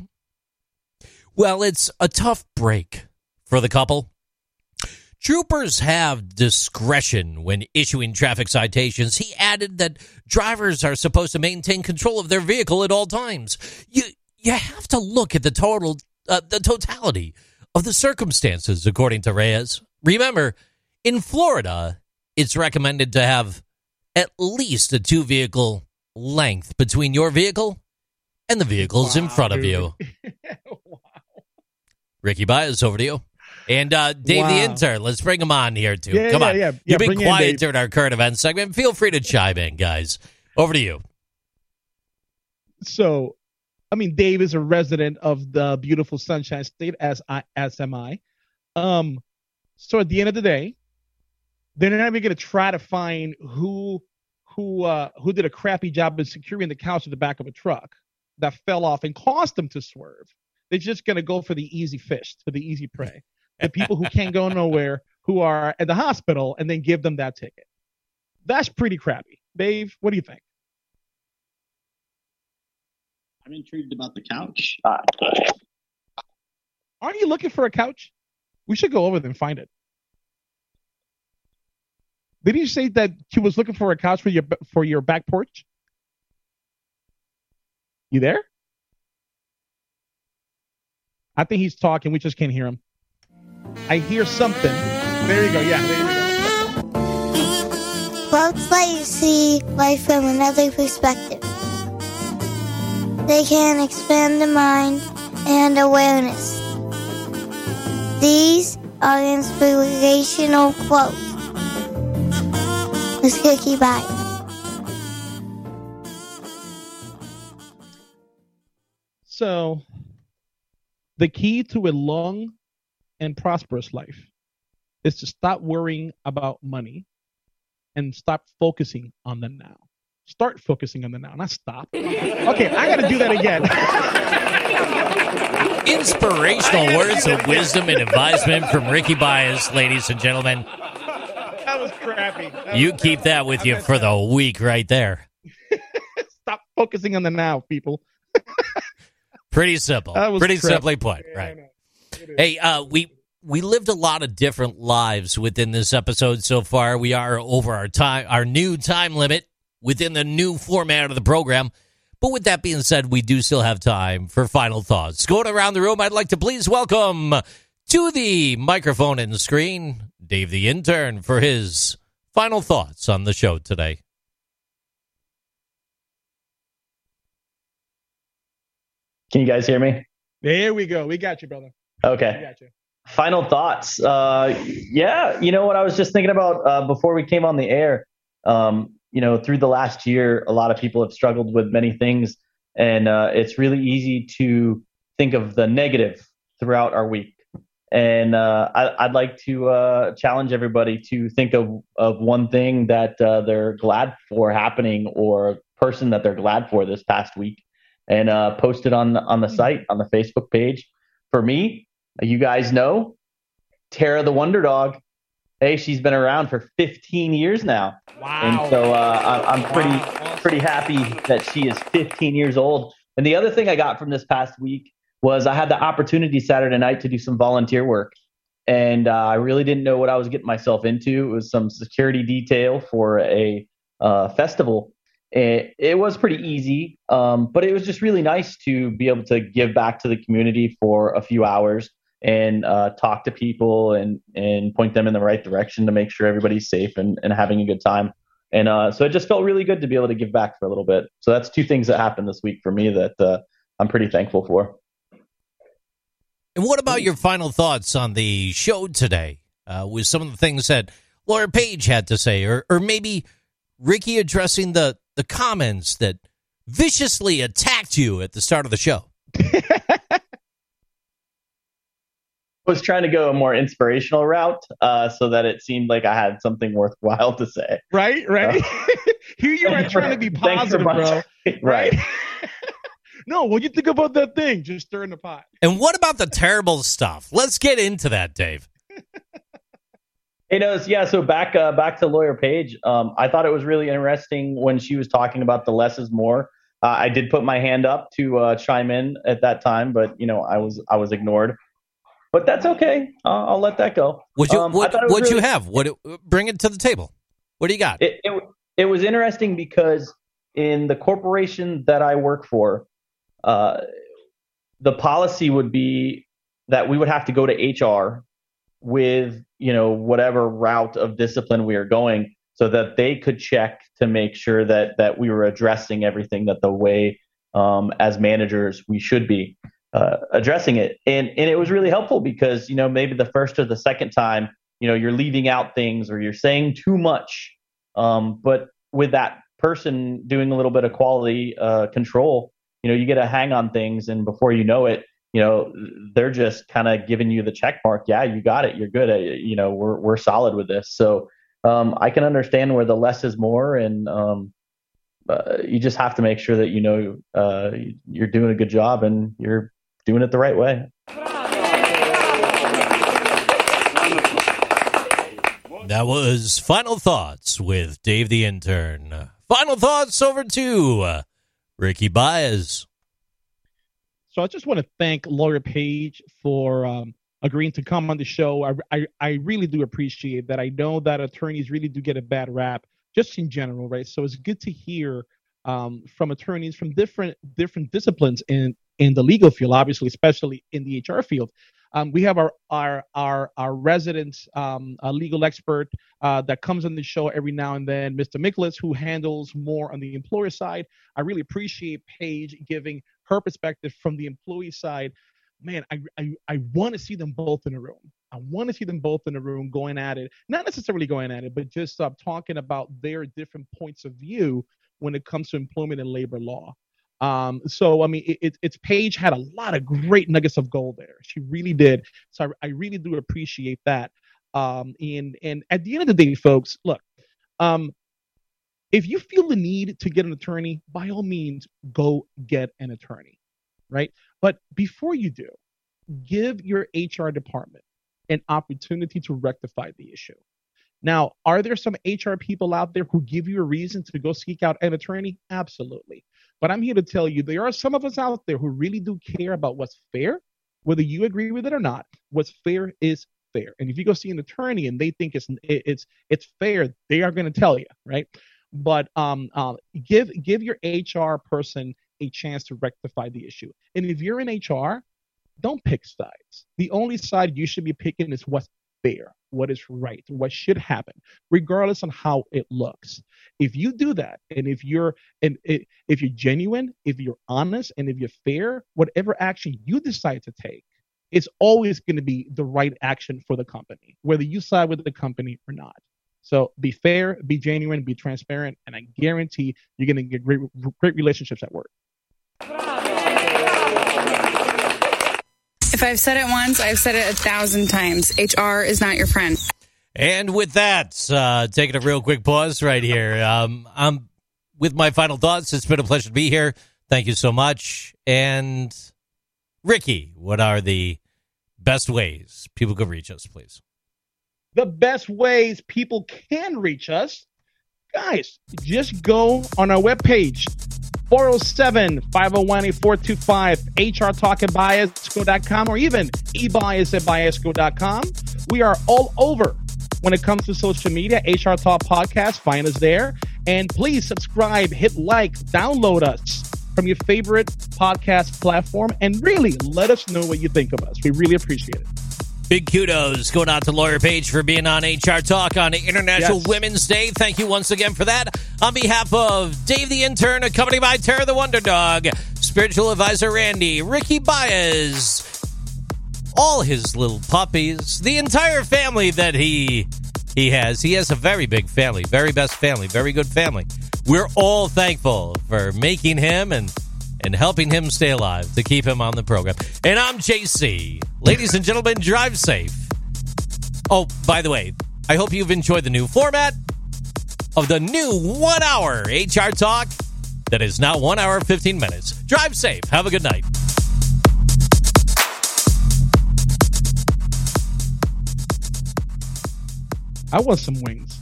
S4: Well, it's a tough break for the couple. Troopers have discretion when issuing traffic citations. He added that drivers are supposed to maintain control of their vehicle at all times. You you have to look at the total uh, the totality of the circumstances, according to Reyes. Remember, in Florida, it's recommended to have at least a two vehicle length between your vehicle and the vehicles in
S2: Wow,
S4: front of you. Ricky Baez, over to you. And uh, Dave the intern, let's bring him on here too.
S2: Yeah,
S4: Come
S2: yeah,
S4: on,
S2: yeah.
S4: You've been
S2: bring in
S4: quiet during our current event segment. Feel free to chime in, guys. Over to you.
S2: So, I mean, Dave is a resident of the beautiful Sunshine State, as I as am I. Um, so at the end of the day, they're not even going to try to find who who uh, who did a crappy job of securing the couch at the back of a truck that fell off and caused them to swerve. They're just going to go for the easy fish, for the easy prey, the people who can't go nowhere, who are at the hospital, and then give them that ticket. That's pretty crappy. Dave, what do you think?
S7: I'm intrigued about the couch.
S2: Aren't you looking for a couch? We should go over there and find it. Didn't you say that she was looking for a couch for your for your back porch? You there? I think he's talking. We just can't hear him. I hear something. There you go. Yeah, there you go.
S3: Quotes let you see life from another perspective. They can expand the mind and awareness. These are inspirational quotes. Miss Cookie Bye.
S2: So, the key to a long and prosperous life is to stop worrying about money and stop focusing on the now. Start focusing on the now, not stop. Okay, I got to do that again.
S4: Inspirational words of wisdom and advisement from Ricky Baez, ladies and gentlemen.
S2: that was crappy. That
S4: You
S2: was
S4: keep
S2: crappy.
S4: that with you for the week right there.
S2: Stop focusing on the now, people.
S4: Pretty simple.
S2: That was
S4: Pretty simply put,
S2: Yeah,
S4: right?
S2: know. It is.
S4: Hey, uh, we we lived a lot of different lives within this episode so far. We are over our time, our new time limit within the new format of the program. But with that being said, we do still have time for final thoughts. Going around the room, I'd like to please welcome to the microphone and screen Dave the intern for his final thoughts on the show today.
S8: Can you guys hear me?
S2: There we go. We got you, brother. We
S8: Okay.
S2: got you.
S8: Final thoughts. Uh, yeah, you know what I was just thinking about uh, before we came on the air. Um, you know, through the last year, a lot of people have struggled with many things, and uh, it's really easy to think of the negative throughout our week. And uh, I, I'd like to uh, challenge everybody to think of, of one thing that uh, they're glad for happening or a person that they're glad for this past week and uh, post it on, on the site, on the Facebook page. For me, you guys know Tara the Wonder Dog. Hey, she's been around for 15 years now.
S2: Wow.
S8: And so uh, I'm pretty
S2: Wow.
S8: Pretty happy that she is 15 years old. And the other thing I got from this past week was I had the opportunity Saturday night to do some volunteer work, and uh, I really didn't know what I was getting myself into. It was some security detail for a uh, festival. It, it was pretty easy, um, but it was just really nice to be able to give back to the community for a few hours and uh, talk to people and and point them in the right direction to make sure everybody's safe and, and having a good time. And uh, so it just felt really good to be able to give back for a little bit. So that's two things that happened this week for me that uh, I'm pretty thankful for.
S4: And what about your final thoughts on the show today? Uh, with some of the things that Laura Paige had to say, or or maybe Ricky addressing the the comments that viciously attacked you at the start of the show.
S8: I was trying to go a more inspirational route uh, so that it seemed like I had something worthwhile to say.
S2: Right, right. Here you are
S8: Thanks for-
S2: trying to be positive, bro.
S8: my-
S2: Right? no, what do you think about that thing? Just stir in the pot.
S4: And what about the terrible stuff? Let's get into that, Dave.
S8: Hey, no, yeah. So back uh, back to Lawyer Paige. Um, I thought it was really interesting when she was talking about the less is more. Uh, I did put my hand up to uh, chime in at that time, but you know I was I was ignored. But that's okay. I'll, I'll let that go.
S4: What you
S8: Um,
S4: what
S8: it
S4: you have? What bring it to the table? What do you got?
S8: It, it it was interesting because in the corporation that I work for, uh, the policy would be that we would have to go to HR with you know whatever route of discipline we are going, so that they could check to make sure that that we were addressing everything that the way um, as managers we should be uh, addressing it. And and it was really helpful because you know maybe the first or the second time you know you're leaving out things or you're saying too much um, but with that person doing a little bit of quality uh, control, you know, you get a hang on things, and before you know it, you know, they're just kind of giving you the check mark. Yeah, you got it. You're good. At, you know, we're we're solid with this. So um, I can understand where the less is more, and um, uh, you just have to make sure that you know uh, you're doing a good job and you're doing it the right way.
S4: That was final thoughts with Dave the intern. Final thoughts over to uh, Ricky Baez.
S2: So I just want to thank Lawyer Paige for um, agreeing to come on the show. I, I, I really do appreciate that. I know that attorneys really do get a bad rap, just in general, right? So it's good to hear um, from attorneys from different different disciplines in in the legal field, obviously, especially in the HR field. Um, we have our our our our resident um, legal expert uh, that comes on the show every now and then, Mr. Miklas, who handles more on the employer side. I really appreciate Paige giving her perspective from the employee side. Man, I I, I want to see them both in a room. I want to see them both in a room going at it, not necessarily going at it, but just uh, talking about their different points of view when it comes to employment and labor law. Um, so I mean, it, it, it's Paige had a lot of great nuggets of gold there. She really did. So I, I really do appreciate that. Um, and and at the end of the day, folks, look, um, if you feel the need to get an attorney, by all means, go get an attorney, right? But before you do, give your HR department an opportunity to rectify the issue. Now, are there some HR people out there who give you a reason to go seek out an attorney? Absolutely. But I'm here to tell you there are some of us out there who really do care about what's fair, whether you agree with it or not. What's fair is fair. And if you go see an attorney and they think it's it's it's fair, they are going to tell you, right? But um, uh, give give your HR person a chance to rectify the issue. And if you're in HR, don't pick sides. The only side you should be picking is what's fair, what is right, what should happen, regardless on how it looks. If you do that, and if you're and if you're genuine, if you're honest, and if you're fair, whatever action you decide to take, it's always going to be the right action for the company, whether you side with the company or not. So be fair, be genuine, be transparent, and I guarantee you're going to get great, great relationships at work.
S6: If I've said it once, I've said it a thousand times. HR is not your friend.
S4: And with that, uh, taking a real quick pause right here. Um, I'm with my final thoughts. It's been a pleasure to be here. Thank you so much. And Ricky, what are the best ways people can reach us, please?
S2: The best ways people can reach us, guys, just go on our webpage, 407 501 8425, HR Talk at biasco.com, or even ebias at biasco.com. We are all over when it comes to social media. HR Talk Podcast, find us there. And please subscribe, hit like, download us from your favorite podcast platform, and really let us know what you think of us. We really appreciate it.
S4: Big kudos going out to Lawyer Paige for being on HR Talk on International yes. Women's Day. Thank you once again for that. On behalf of Dave the Intern, accompanied by Tara the Wonder Dog, Spiritual Advisor Randy, Ricky Baez, all his little puppies, the entire family that he he has. He has a very big family, very best family, very good family. We're all thankful for making him and and helping him stay alive to keep him on the program. And I'm JC. Ladies and gentlemen, drive safe. Oh, by the way, I hope you've enjoyed the new format of the new one hour HR talk that is now one hour 15 minutes. Drive safe. Have a good night.
S2: I want some wings.